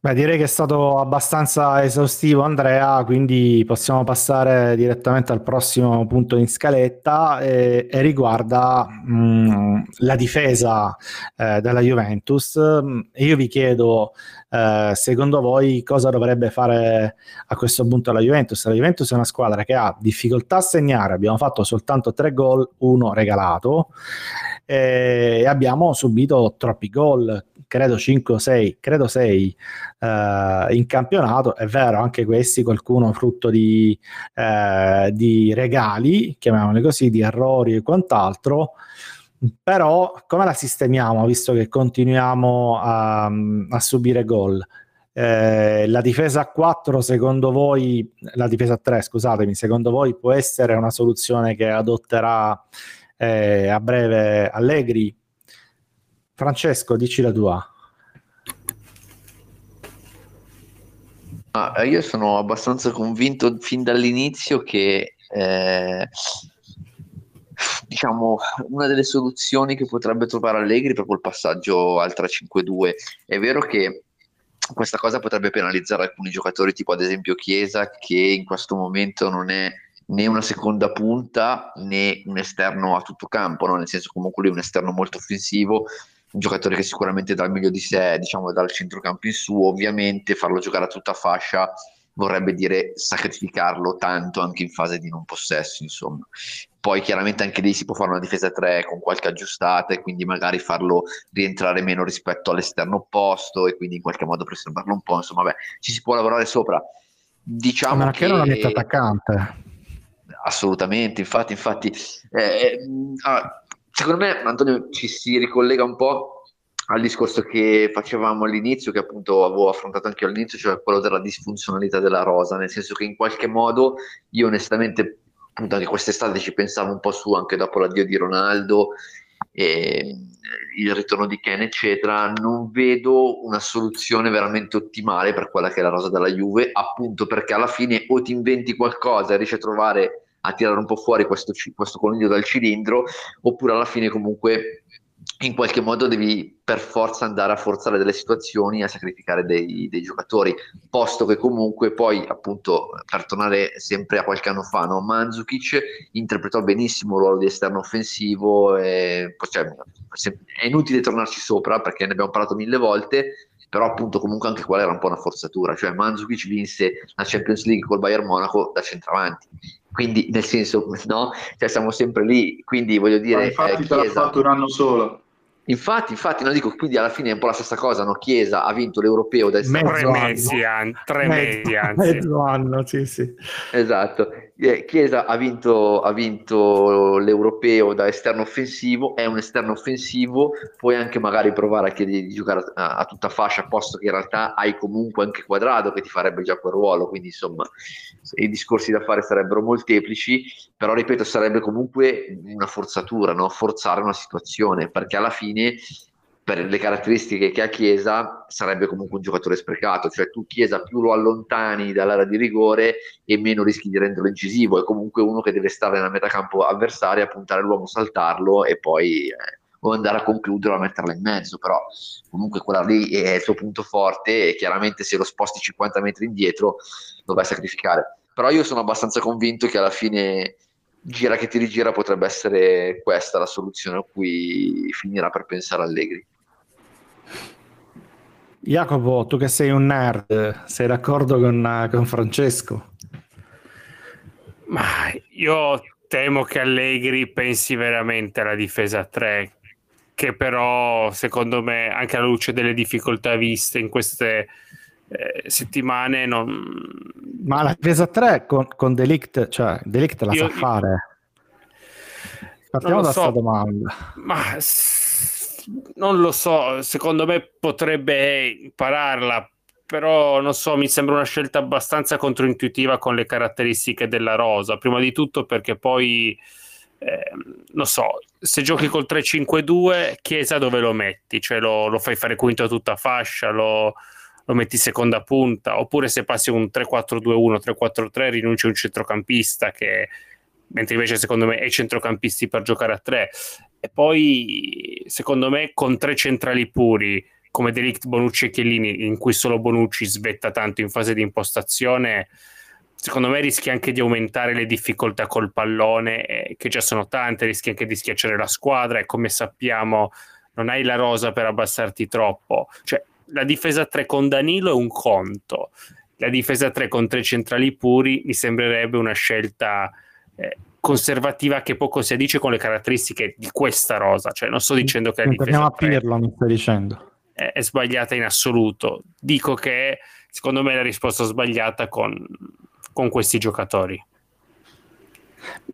Beh, direi che è stato abbastanza esaustivo Andrea, quindi possiamo passare direttamente al prossimo punto in scaletta e, e riguarda mh, mm, la difesa eh, della Juventus. Io vi chiedo, eh, secondo voi, cosa dovrebbe fare a questo punto la Juventus? La Juventus è una squadra che ha difficoltà a segnare, abbiamo fatto soltanto tre gol, uno regalato e abbiamo subito troppi gol credo 5 o 6, credo 6 eh, in campionato, è vero, anche questi qualcuno frutto di, eh, di regali, chiamiamoli così, di errori e quant'altro, però come la sistemiamo visto che continuiamo a, a subire gol? Eh, la difesa a 4 secondo voi, la difesa a 3 scusatemi, secondo voi può essere una soluzione che adotterà eh, a breve Allegri Francesco, dici la tua. Ah, io sono abbastanza convinto fin dall'inizio che eh, diciamo una delle soluzioni che potrebbe trovare Allegri proprio il passaggio al 3-5-2. È vero che questa cosa potrebbe penalizzare alcuni giocatori, tipo ad esempio Chiesa, che in questo momento non è né una seconda punta né un esterno a tutto campo, no? nel senso comunque lui è un esterno molto offensivo un giocatore che sicuramente dà il meglio di sé, diciamo dal centrocampo in su, ovviamente farlo giocare a tutta fascia vorrebbe dire sacrificarlo tanto anche in fase di non possesso, insomma. Poi chiaramente anche lì si può fare una difesa 3 con qualche aggiustata e quindi magari farlo rientrare meno rispetto all'esterno opposto e quindi in qualche modo preservarlo un po', insomma, beh, ci si può lavorare sopra. Diciamo Ma che non è attaccante. Assolutamente, infatti, infatti eh, eh ah, Secondo me, Antonio, ci si ricollega un po' al discorso che facevamo all'inizio, che appunto avevo affrontato anche all'inizio, cioè quello della disfunzionalità della rosa, nel senso che in qualche modo io onestamente appunto anche quest'estate ci pensavo un po' su anche dopo l'addio di Ronaldo il ritorno di Ken eccetera non vedo una soluzione veramente ottimale per quella che è la rosa della Juve appunto perché alla fine o ti inventi qualcosa e riesci a trovare a tirare un po' fuori questo, questo coniglio dal cilindro oppure alla fine comunque in qualche modo devi per forza andare a forzare delle situazioni, a sacrificare dei, dei, giocatori, posto che comunque poi, appunto, per tornare sempre a qualche anno fa, no? Mandzukic interpretò benissimo il ruolo di esterno offensivo, e, cioè, è inutile tornarci sopra perché ne abbiamo parlato mille volte, però appunto comunque anche quella era un po' una forzatura, cioè Mandzukic vinse la Champions League col Bayern Monaco da centravanti, quindi nel senso, no? Cioè siamo sempre lì, quindi voglio dire... Ma infatti eh, Chiesa... l'ha fatto un anno solo. Infatti, infatti, non dico, quindi alla fine è un po' la stessa cosa, no? Chiesa ha vinto l'europeo da tre mesi, anni, tre mesi, anzi. Mezzo anno, sì, sì. Esatto. Eh, Chiesa ha vinto, ha vinto l'europeo da esterno offensivo, è un esterno offensivo, puoi anche magari provare a chiedere di giocare a, a, tutta fascia, posto che in realtà hai comunque anche quadrato che ti farebbe già quel ruolo, quindi insomma i discorsi da fare sarebbero molteplici, però ripeto, sarebbe comunque una forzatura, no? forzare una situazione, perché alla fine per le caratteristiche che ha Chiesa sarebbe comunque un giocatore sprecato, cioè tu Chiesa più lo allontani dall'area di rigore e meno rischi di renderlo incisivo, è comunque uno che deve stare nella metacampo avversaria, puntare l'uomo, saltarlo e poi eh, o andare a concludere o a metterla in mezzo, però comunque quella lì è il suo punto forte e chiaramente se lo sposti 50 metri indietro lo vai a sacrificare. Però io sono abbastanza convinto che alla fine gira che ti rigira potrebbe essere questa la soluzione a cui finirà per pensare Allegri. Jacopo, tu che sei un nerd, sei d'accordo con, con Francesco? Ma io temo che Allegri pensi veramente alla difesa 3, che però secondo me, anche alla luce delle difficoltà viste in queste eh, settimane, non... Ma la difesa 3 con, con Delict, cioè Delict la io, sa fare. Partiamo da questa so, domanda. Ma non lo so, secondo me potrebbe impararla, però non so, mi sembra una scelta abbastanza controintuitiva con le caratteristiche della rosa. Prima di tutto perché poi, eh, non so, se giochi col 3-5-2, Chiesa dove lo metti? Cioè lo, lo fai fare quinto a tutta fascia, lo, lo metti seconda punta, oppure se passi un 3-4-2-1, 3-4-3 rinunci a un centrocampista che mentre invece secondo me è centrocampisti per giocare a tre e poi, secondo me, con tre centrali puri come Delict, Bonucci e Chiellini, in cui solo Bonucci svetta tanto in fase di impostazione, secondo me rischi anche di aumentare le difficoltà col pallone, eh, che già sono tante, rischi anche di schiacciare la squadra e come sappiamo non hai la rosa per abbassarti troppo. Cioè, la difesa 3 con Danilo è un conto, la difesa 3 con tre centrali puri mi sembrerebbe una scelta eh, conservativa che poco si addice con le caratteristiche di questa rosa. Cioè, non sto dicendo che difesa a Pirlo, mi stai dicendo. È, è, sbagliata in assoluto. Dico che secondo me è la risposta sbagliata con, con questi giocatori.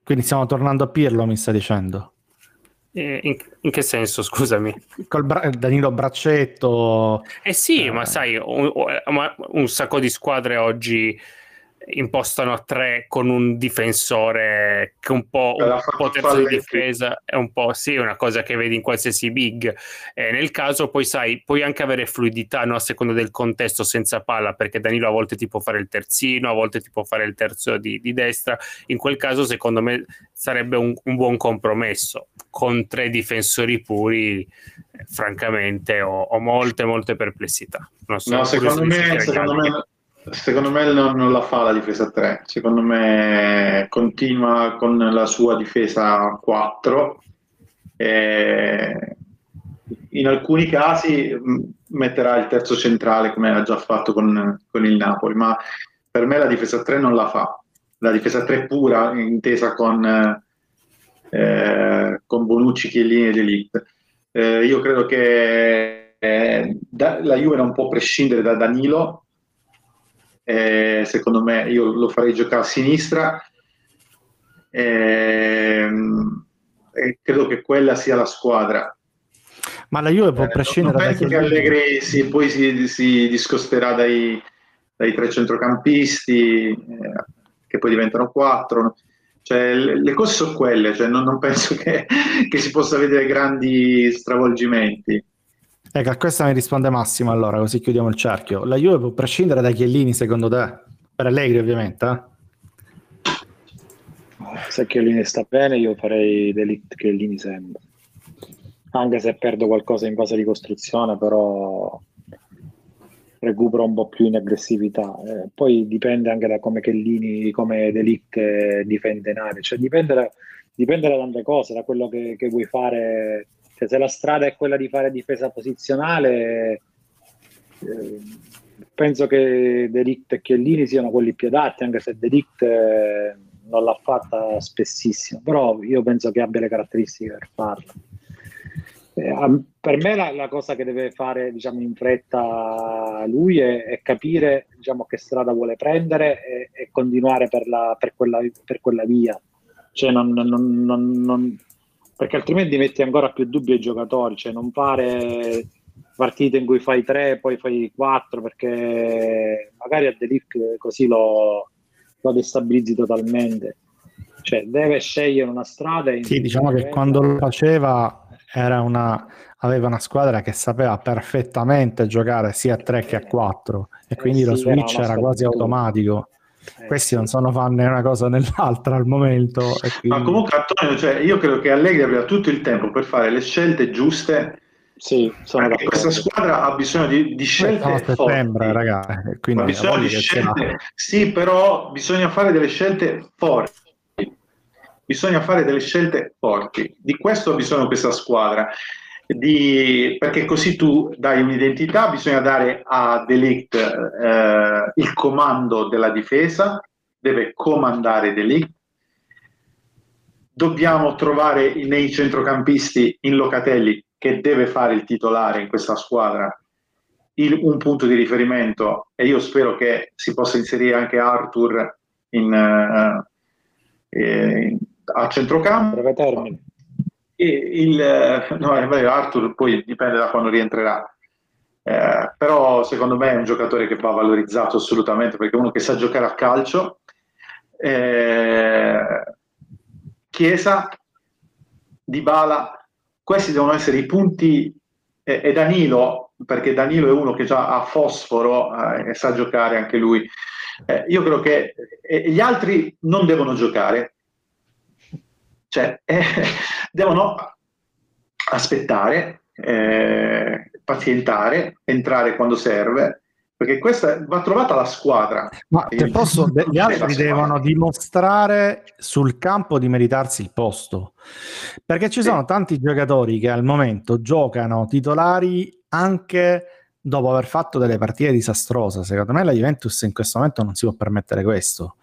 Quindi stiamo tornando a Pirlo, mi sta dicendo. Eh, in, in, che senso, scusami? Col bra- Danilo Braccetto. Eh sì, eh. ma sai, un, un, sacco di squadre oggi impostano a tre con un difensore che un po', un po terzo di difesa è un po' sì, una cosa che vedi in qualsiasi big. Eh, nel caso poi sai, puoi anche avere fluidità no, a seconda del contesto senza palla, perché Danilo a volte ti può fare il terzino, a volte ti può fare il terzo di, di destra. In quel caso, secondo me, sarebbe un, un buon compromesso. Con tre difensori puri, eh, francamente, ho, ho, molte, molte perplessità. Non so, no, secondo me, secondo me Secondo me non, non, la fa la difesa 3, secondo me continua con la sua difesa 4 e in alcuni casi metterà il terzo centrale come ha già fatto con, con, il Napoli, ma per me la difesa 3 non la fa. La difesa 3 pura, intesa con, eh, con Bonucci, Chiellini ed Elite. Eh, io credo che eh, da, la Juve non può prescindere da Danilo eh, secondo me io lo farei giocare a sinistra eh, e credo che quella sia la squadra. Ma la Juve può eh, prescindere da penso che Allegri si, poi si, si discosterà dai, dai, tre centrocampisti, eh, che poi diventano quattro. Cioè, le, le cose sono quelle, cioè, non, non penso che, che si possa vedere grandi stravolgimenti. Ecco, a questa mi risponde Massimo allora, così chiudiamo il cerchio. La Juve può prescindere da Chiellini secondo te? Per Allegri ovviamente, eh? Se Chiellini sta bene, io farei Delict Chiellini sempre. Anche se perdo qualcosa in fase di costruzione, però recupero un po' più in aggressività. Eh, poi dipende anche da come Chiellini, come Delict difende Nari. Cioè dipende da, dipende da tante cose, da quello che, che vuoi fare. Cioè, se la strada è quella di fare difesa posizionale, eh, penso che Delict e Chiellini siano quelli più adatti, anche se Delict... Eh, non l'ha fatta spessissimo, però io penso che abbia le caratteristiche per farla. Eh, per me la, la, cosa che deve fare diciamo, in fretta lui è, è capire diciamo, che strada vuole prendere e, e continuare per, la, per, quella, per, quella, via. Cioè non, non, non, perché altrimenti metti ancora più dubbi ai giocatori, cioè non fare partite in cui fai tre, poi fai quattro, perché magari a Delic così lo, lo destabilizzi totalmente. Cioè, deve scegliere una strada. Sì, diciamo che quando lo faceva era una, aveva una squadra che sapeva perfettamente giocare sia a 3 che a 4 e quindi eh sì, lo switch era, era quasi automatico. Eh, Questi non sono fan né una cosa né l'altra al momento. Quindi... Ma comunque, Antonio, cioè, io credo che Allegri abbia tutto il tempo per fare le scelte giuste sì, sono Perché questa squadra ha bisogno di, di scelte no, settembre, ragazzi, quindi ha bisogno di scelte, sì, però bisogna fare delle scelte forti. Bisogna fare delle scelte forti. Di questo ha bisogno questa squadra. Di, perché così tu dai un'identità, bisogna dare a Delict eh, il comando della difesa, deve comandare Delict. Dobbiamo trovare nei centrocampisti in Locatelli che deve fare il titolare in questa squadra il, un punto di riferimento e io spero che si possa inserire anche Arthur in, uh, eh, a centrocampo. Il, no, Arthur poi dipende da quando rientrerà. Eh, però secondo me è un giocatore che va valorizzato assolutamente perché è uno che sa giocare a calcio. Eh, Chiesa, Dybala questi devono essere i punti e, e Danilo, perché Danilo è uno che già ha fosforo eh, e sa giocare anche lui. Eh, io credo che eh, gli altri non devono giocare, cioè eh, devono aspettare, eh, pazientare, entrare quando serve perché questa va trovata la squadra. Ma se posso, gli altri devono dimostrare sul campo di meritarsi il posto, perché ci sono tanti giocatori che al momento giocano titolari anche dopo aver fatto delle partite disastrose. Secondo me la Juventus in questo momento non si può permettere questo.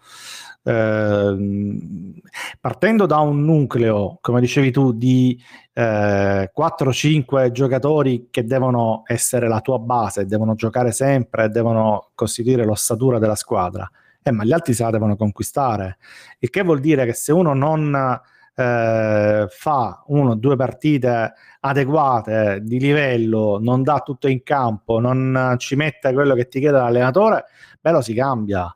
Ehm, partendo da un nucleo, come dicevi tu, di eh, 4-5 giocatori che devono essere la tua base, devono giocare sempre, devono costituire l'ossatura della squadra, eh, ma gli altri se la devono conquistare. Il che vuol dire che se uno non eh, fa uno o due partite adeguate di livello, non dà tutto in campo, non ci mette quello che ti chiede l'allenatore, beh lo si cambia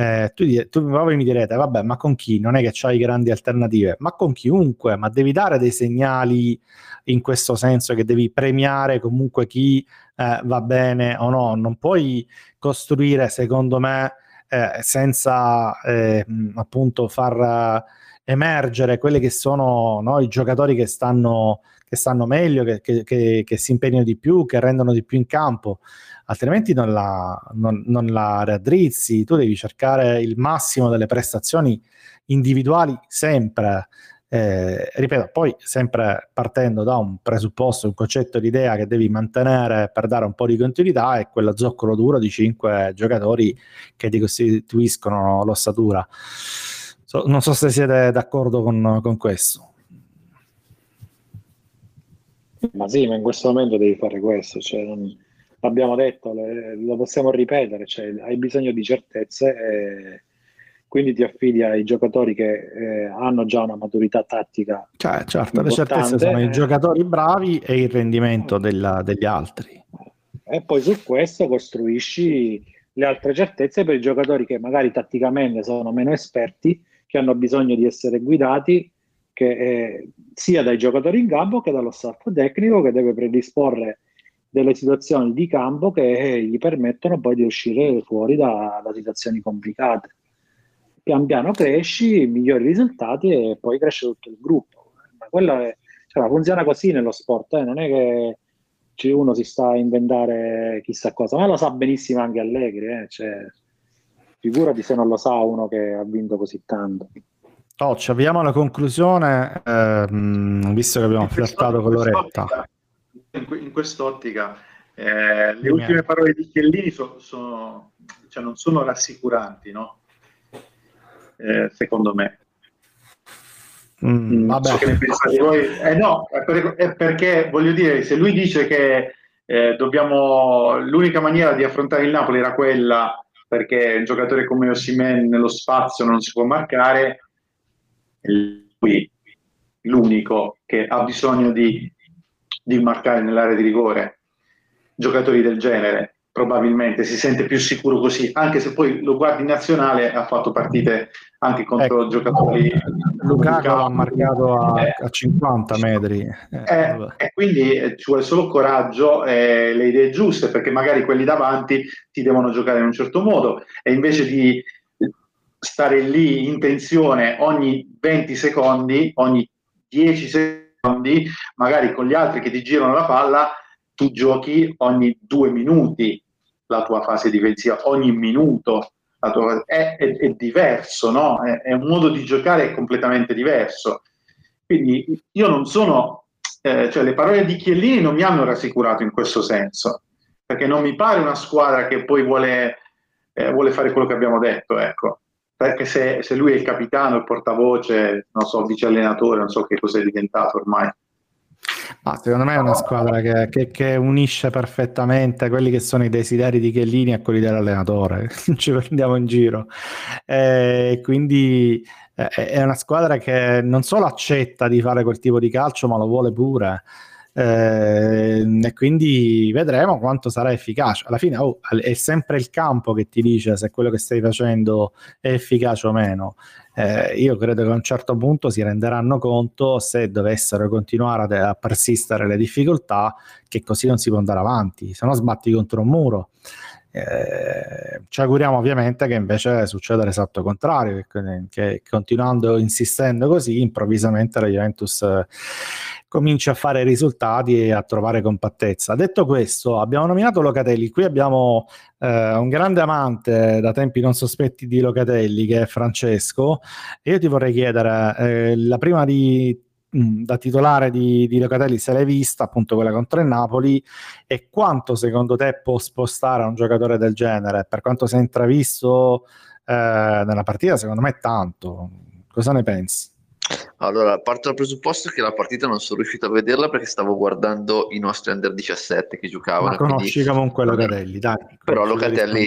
eh, tu, tu proprio mi direte, vabbè, ma con chi? Non è che c'hai grandi alternative, ma con chiunque, ma devi dare dei segnali in questo senso che devi premiare comunque chi eh, va bene o no. Non puoi costruire, secondo me, eh, senza eh, appunto far emergere quelli che sono no, i giocatori che stanno, che stanno meglio, che, che, che si impegnano di più, che rendono di più in campo altrimenti non la, non, non la raddrizzi, tu devi cercare il massimo delle prestazioni individuali sempre. Eh, ripeto, poi sempre partendo da un presupposto, un concetto di idea che devi mantenere per dare un po' di continuità è quello zoccolo duro di cinque giocatori che ti costituiscono l'ossatura. So, non so se siete d'accordo con, con questo. Ma sì, ma in questo momento devi fare questo, cioè non, l'abbiamo detto, le, lo possiamo ripetere, cioè hai bisogno di certezze quindi ti affidi ai giocatori che eh, hanno già una maturità tattica. Cioè, certo, le certezze sono i giocatori bravi e il rendimento della, degli altri. E poi su questo costruisci le altre certezze per i giocatori che magari tatticamente sono meno esperti, che hanno bisogno di essere guidati che, eh, sia dai giocatori in campo che dallo staff tecnico che deve predisporre delle situazioni di campo che eh, gli permettono poi di uscire fuori da, da situazioni complicate. Pian piano cresci, migliori risultati e poi cresce tutto il gruppo. Ma quello è, cioè, funziona così nello sport, eh? non è che uno si sta a inventare chissà cosa, ma lo sa benissimo anche Allegri. Eh? Cioè, figurati se non lo sa uno che ha vinto così tanto. Oh, ci avviamo alla conclusione, ehm, visto che abbiamo flirtato con l'oretta. In quest'ottica, eh, le ultime parole di Chiellini so, sono, cioè non sono rassicuranti, no? Eh, secondo me. Mm, vabbè. So voi. Eh, no, è, per, è, perché voglio dire, se lui dice che eh, dobbiamo, l'unica maniera di affrontare il Napoli era quella perché un giocatore come Osimen nello spazio non si può marcare, lui l'unico che ha bisogno di, di marcare nell'area di rigore. Giocatori del genere probabilmente si sente più sicuro così, anche se poi lo guardi in nazionale ha fatto partite anche contro ecco, giocatori. Lukaku ha marcato a, eh, a 50 metri. Eh, eh, e quindi eh, ci vuole solo coraggio e le idee giuste, perché magari quelli davanti ti devono giocare in un certo modo e invece di stare lì in tensione ogni 20 secondi, ogni 10 secondi, magari con gli altri che ti girano la palla, tu giochi ogni due minuti la tua fase difensiva, ogni minuto. Tua, è, è, è, diverso, no? È, è, un modo di giocare completamente diverso. Quindi io non sono, eh, cioè le parole di Chiellini non mi hanno rassicurato in questo senso, perché non mi pare una squadra che poi vuole, eh, vuole fare quello che abbiamo detto, ecco perché se, se, lui è il capitano, il portavoce, non so, vice allenatore, non so che cosa è diventato ormai. Ma secondo me è una squadra che, che, che, unisce perfettamente quelli che sono i desideri di Chiellini a quelli dell'allenatore, ci prendiamo in giro. E quindi è una squadra che non solo accetta di fare quel tipo di calcio, ma lo vuole pure. Eh, e quindi vedremo quanto sarà efficace. Alla fine oh, è sempre il campo che ti dice se quello che stai facendo è efficace o meno. Eh, io credo che a un certo punto si renderanno conto se dovessero continuare a, a persistere le difficoltà che così non si può andare avanti, se no sbatti contro un muro. Eh, ci auguriamo ovviamente che invece succeda l'esatto contrario, che, che continuando insistendo così, improvvisamente la Juventus eh, cominci a fare risultati e a trovare compattezza. Detto questo, abbiamo nominato Locatelli, qui abbiamo eh, un grande amante da tempi non sospetti di Locatelli che è Francesco e io ti vorrei chiedere, eh, la prima di mm, da titolare di, di, Locatelli se l'hai vista, appunto quella contro il Napoli, e quanto secondo te può spostare un giocatore del genere? Per quanto si è intravisto eh, nella partita, secondo me tanto. Cosa ne pensi? Allora, parto dal presupposto che la partita non sono riuscito a vederla perché stavo guardando i nostri under 17 che giocavano. Ma conosci quindi... comunque Locatelli, dai. Però Locatelli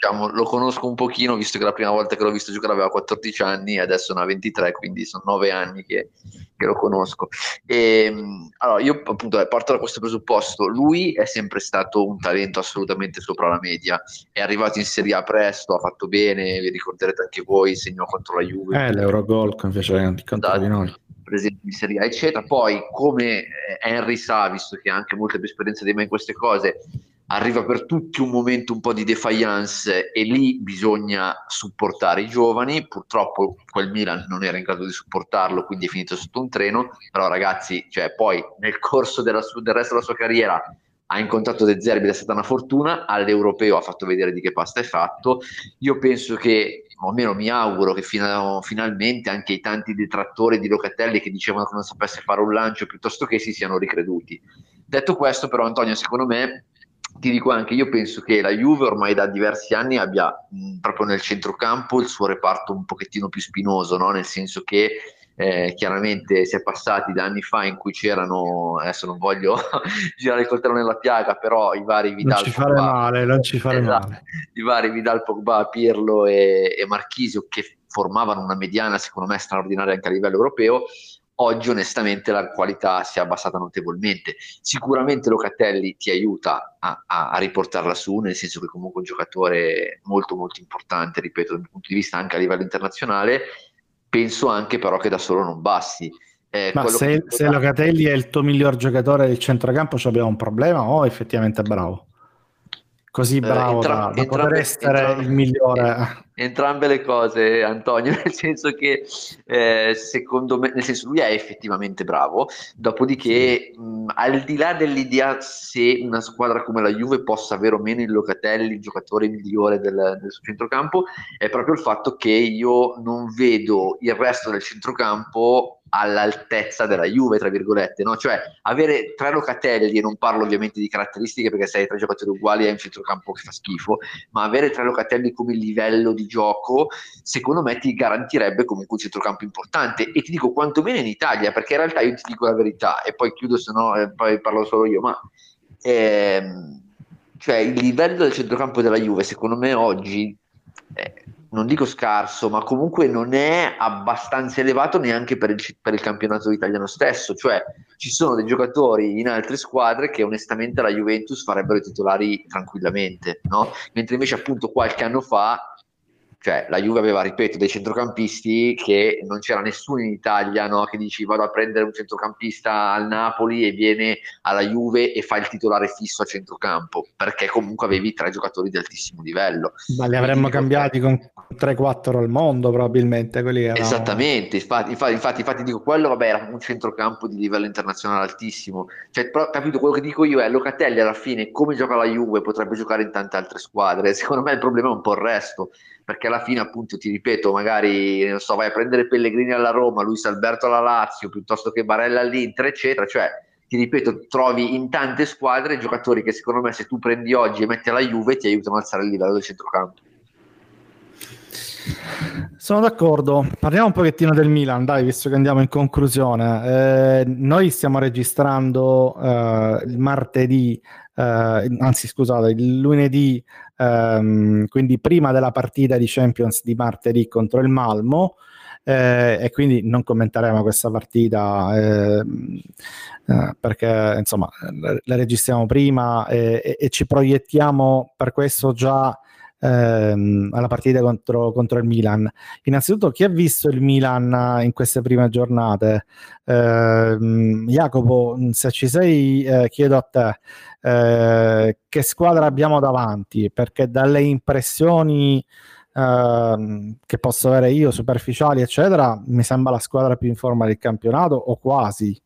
diciamo, lo conosco un pochino, visto che la prima volta che l'ho visto giocare aveva 14 anni e adesso ne ha 23, quindi sono 9 anni che, che lo conosco. E, ehm, allora, io appunto eh, parto da questo presupposto, lui è sempre stato un talento assolutamente sopra la media, è arrivato in Serie A presto, ha fatto bene, vi ricorderete anche voi, segnò contro la Juve. Eh, l'Eurogol invece contro esatto. di noi presente in Serie A, eccetera. Poi, come eh, Henry sa, visto che ha anche molta più esperienza di me in queste cose, arriva per tutti un momento un po' di defiance e lì bisogna supportare i giovani. Purtroppo quel Milan non era in grado di supportarlo, quindi è finito sotto un treno. Però, ragazzi, cioè, poi nel corso su- del resto della sua carriera ha incontrato De Zerbi è stata una fortuna. All'europeo ha fatto vedere di che pasta è fatto. Io penso che, o almeno mi auguro, che fino, finalmente anche i tanti detrattori di Locatelli che dicevano che non sapesse fare un lancio piuttosto che si siano ricreduti. Detto questo, però, Antonio, secondo me ti dico anche, io penso che la Juve ormai da diversi anni abbia mh, proprio nel centrocampo il suo reparto un pochettino più spinoso, no? nel senso che eh, chiaramente si è passati da anni fa in cui c'erano, adesso non voglio girare il coltello nella piaga, però i vari Vidal non ci fare Pogba, male, non ci fare esatto, male. i vari Vidal Pogba, Pirlo e, e Marchisio che formavano una mediana secondo me straordinaria anche a livello europeo oggi onestamente la qualità si è abbassata notevolmente. Sicuramente Locatelli ti aiuta a, a, a, riportarla su, nel senso che comunque è un giocatore molto molto importante, ripeto, dal punto di vista anche a livello internazionale, penso anche però che da solo non basti. Eh, Ma se, se Locatelli è il tuo miglior giocatore del centrocampo, abbiamo un problema o effettivamente è bravo? Così eh, bravo entra- da, da poter essere entrambe, il migliore. Entrambe le cose, Antonio, nel senso che eh, secondo me, nel senso lui è effettivamente bravo, dopodiché mh, al di là dell'idea se una squadra come la Juve possa avere o meno il Locatelli, il giocatore migliore del, del suo centrocampo, è proprio il fatto che io non vedo il resto del centrocampo all'altezza della Juve, tra virgolette, no? cioè avere tre Locatelli, e non parlo ovviamente di caratteristiche perché se hai tre giocatori uguali è un centrocampo che fa schifo, ma avere tre Locatelli come livello di gioco, secondo me ti garantirebbe comunque un centrocampo importante e ti dico quantomeno in Italia, perché in realtà io ti dico la verità e poi chiudo se no eh, poi parlo solo io, ma ehm, cioè il livello del centrocampo della Juve secondo me oggi eh, non dico scarso, ma comunque non è abbastanza elevato neanche per il, per il, campionato italiano stesso. Cioè, ci sono dei giocatori in altre squadre che onestamente la Juventus farebbero i titolari tranquillamente, no? Mentre invece, appunto, qualche anno fa cioè la Juve aveva, ripeto, dei centrocampisti che non c'era nessuno in Italia no? che dici vado a prendere un centrocampista al Napoli e viene alla Juve e fa il titolare fisso a centrocampo, perché comunque avevi tre giocatori di altissimo livello. Ma li avremmo Quindi, cambiati con 3-4 al mondo probabilmente. Quelli erano... Esattamente, infatti, infatti, infatti, infatti, dico quello, vabbè, era un centrocampo di livello internazionale altissimo. Cioè, però, capito, quello che dico io è Locatelli alla fine, come gioca la Juve, potrebbe giocare in tante altre squadre. Secondo me il problema è un po' il resto perché alla fine appunto ti ripeto magari non so vai a prendere Pellegrini alla Roma Luis Alberto alla Lazio piuttosto che Barella all'Inter eccetera cioè ti ripeto trovi in tante squadre giocatori che secondo me se tu prendi oggi e metti alla Juve ti aiutano ad alzare il livello del centrocampo sono d'accordo. Parliamo un pochettino del Milan, dai, visto che andiamo in conclusione. Eh, noi stiamo registrando eh, il martedì, eh, anzi scusate, il lunedì ehm, quindi prima della partita di Champions di martedì contro il Malmo. Eh, e quindi non commenteremo questa partita eh, eh, perché insomma la registriamo prima e, e, ci proiettiamo per questo già ehm, alla partita contro, contro, il Milan. Innanzitutto, chi ha visto il Milan in queste prime giornate? Eh, Jacopo, se ci sei, eh, chiedo a te eh, che squadra abbiamo davanti, perché dalle impressioni ehm, che posso avere io, superficiali, eccetera, mi sembra la squadra più in forma del campionato, o quasi.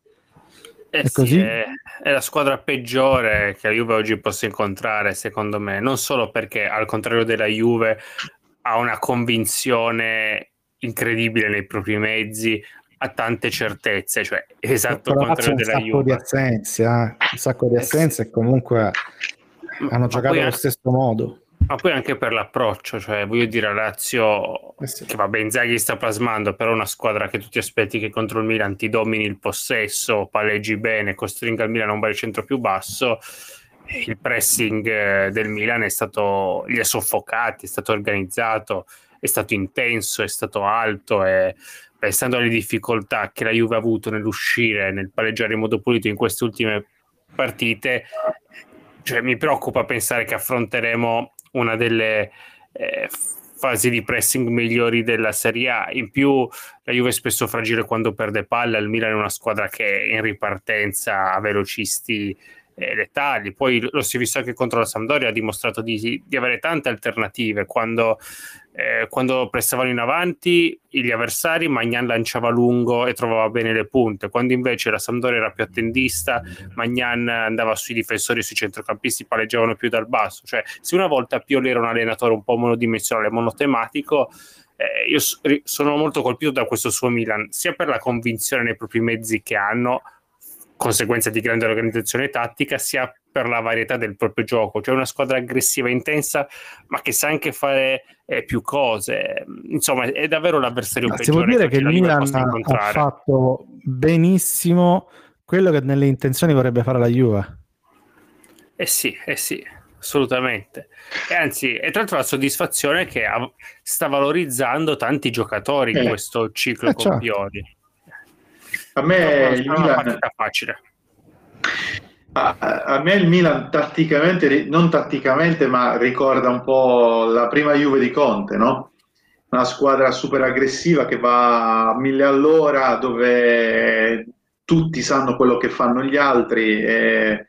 Eh è, sì, è, è, la squadra peggiore che la Juve oggi possa incontrare, secondo me, non solo perché al contrario della Juve ha una convinzione incredibile nei propri mezzi, ha tante certezze, cioè esatto il contrario della Juve. Di assenze, eh? Un sacco di assenze e comunque hanno giocato allo stesso modo. Ma poi anche per l'approccio, cioè voglio dire, Lazio, eh sì. che va Inzaghi sta plasmando, però una squadra che tu ti aspetti che contro il Milan ti domini il possesso, palleggi bene, costringa il Milan a un baricentro più basso, il pressing eh, del Milan è stato, li ha soffocati, è stato organizzato, è stato intenso, è stato alto e pensando alle difficoltà che la Juve ha avuto nell'uscire, nel pareggiare in modo pulito in queste ultime partite, cioè, mi preoccupa pensare che affronteremo una delle eh, fasi di pressing migliori della Serie A. In più, la Juve è spesso fragile quando perde palla. Il Milan è una squadra che in ripartenza ha velocisti eh, letali. Poi lo si è visto anche contro la Sampdoria, ha dimostrato di, di avere tante alternative. Quando eh, quando prestavano in avanti gli avversari, Magnan lanciava lungo e trovava bene le punte. Quando invece la Sampdoria era più attendista, Magnan andava sui difensori e sui centrocampisti, palleggiavano più dal basso. Cioè, se una volta Pioli era un allenatore un po' monodimensionale, monotematico, eh, io so- sono molto colpito da questo suo Milan, sia per la convinzione nei propri mezzi che hanno, conseguenza di grande organizzazione tattica, sia per la varietà del proprio gioco, cioè una squadra aggressiva intensa, ma che sa anche fare eh, più cose. Insomma, è davvero l'avversario ma peggiore. Può dire che il Milan ha fatto benissimo quello che nelle intenzioni vorrebbe fare la Juve. Eh sì, eh sì, assolutamente. E anzi, e tra l'altro la soddisfazione che ha, sta valorizzando tanti giocatori in eh. questo ciclo eh, con certo. Pioli. A me il Milan... facile. A, a, me il Milan tatticamente, non tatticamente, ma ricorda un po' la prima Juve di Conte, no? una squadra super aggressiva che va a mille all'ora, dove tutti sanno quello che fanno gli altri e,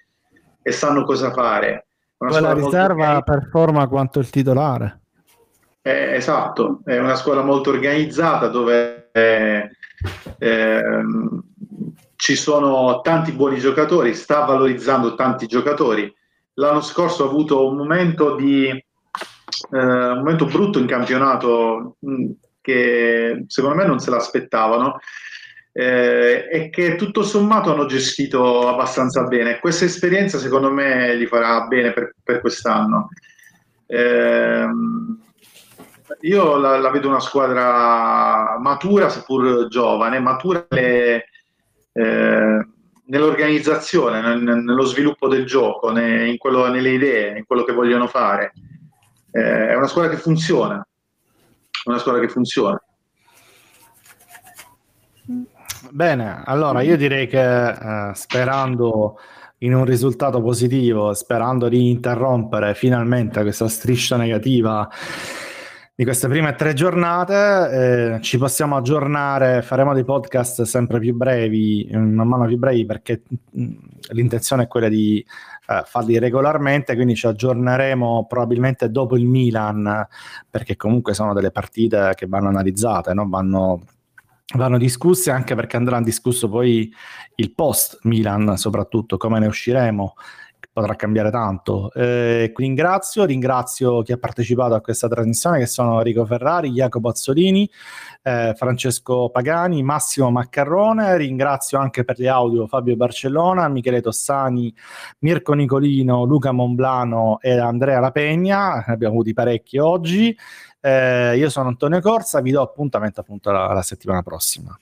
e sanno cosa fare. Una Quella riserva molto... performa quanto il titolare. Eh, esatto, è una squadra molto organizzata dove eh, eh, ci sono tanti buoni giocatori, sta valorizzando tanti giocatori. L'anno scorso ha avuto un momento di eh, un momento brutto in campionato mm, che secondo me non se l'aspettavano eh, e che tutto sommato hanno gestito abbastanza bene. Questa esperienza secondo me gli farà bene per, per quest'anno. Eh, io la, la, vedo una squadra matura, seppur giovane, matura le, eh, nell'organizzazione, nel, nello sviluppo del gioco, ne, quello, nelle idee, in quello che vogliono fare eh, è una squadra che funziona, una squadra che funziona. Bene, allora io direi che eh, sperando in un risultato positivo, sperando di interrompere finalmente questa striscia negativa di queste prime tre giornate, eh, ci possiamo aggiornare, faremo dei podcast sempre più brevi, man mano più brevi perché mm, l'intenzione è quella di eh, farli regolarmente, quindi ci aggiorneremo probabilmente dopo il Milan, perché comunque sono delle partite che vanno analizzate, no? vanno, vanno discusse anche perché andrà discusso poi il post Milan, soprattutto come ne usciremo potrà cambiare tanto. Eh, ringrazio, ringrazio chi ha partecipato a questa trasmissione che sono Enrico Ferrari, Jacopo Azzolini, eh, Francesco Pagani, Massimo Maccarrone, ringrazio anche per gli audio Fabio Barcellona, Michele Tossani, Mirko Nicolino, Luca Monblano e Andrea Lapegna, ne abbiamo avuti parecchi oggi. Eh, io sono Antonio Corsa, vi do appuntamento appunto la, la settimana prossima.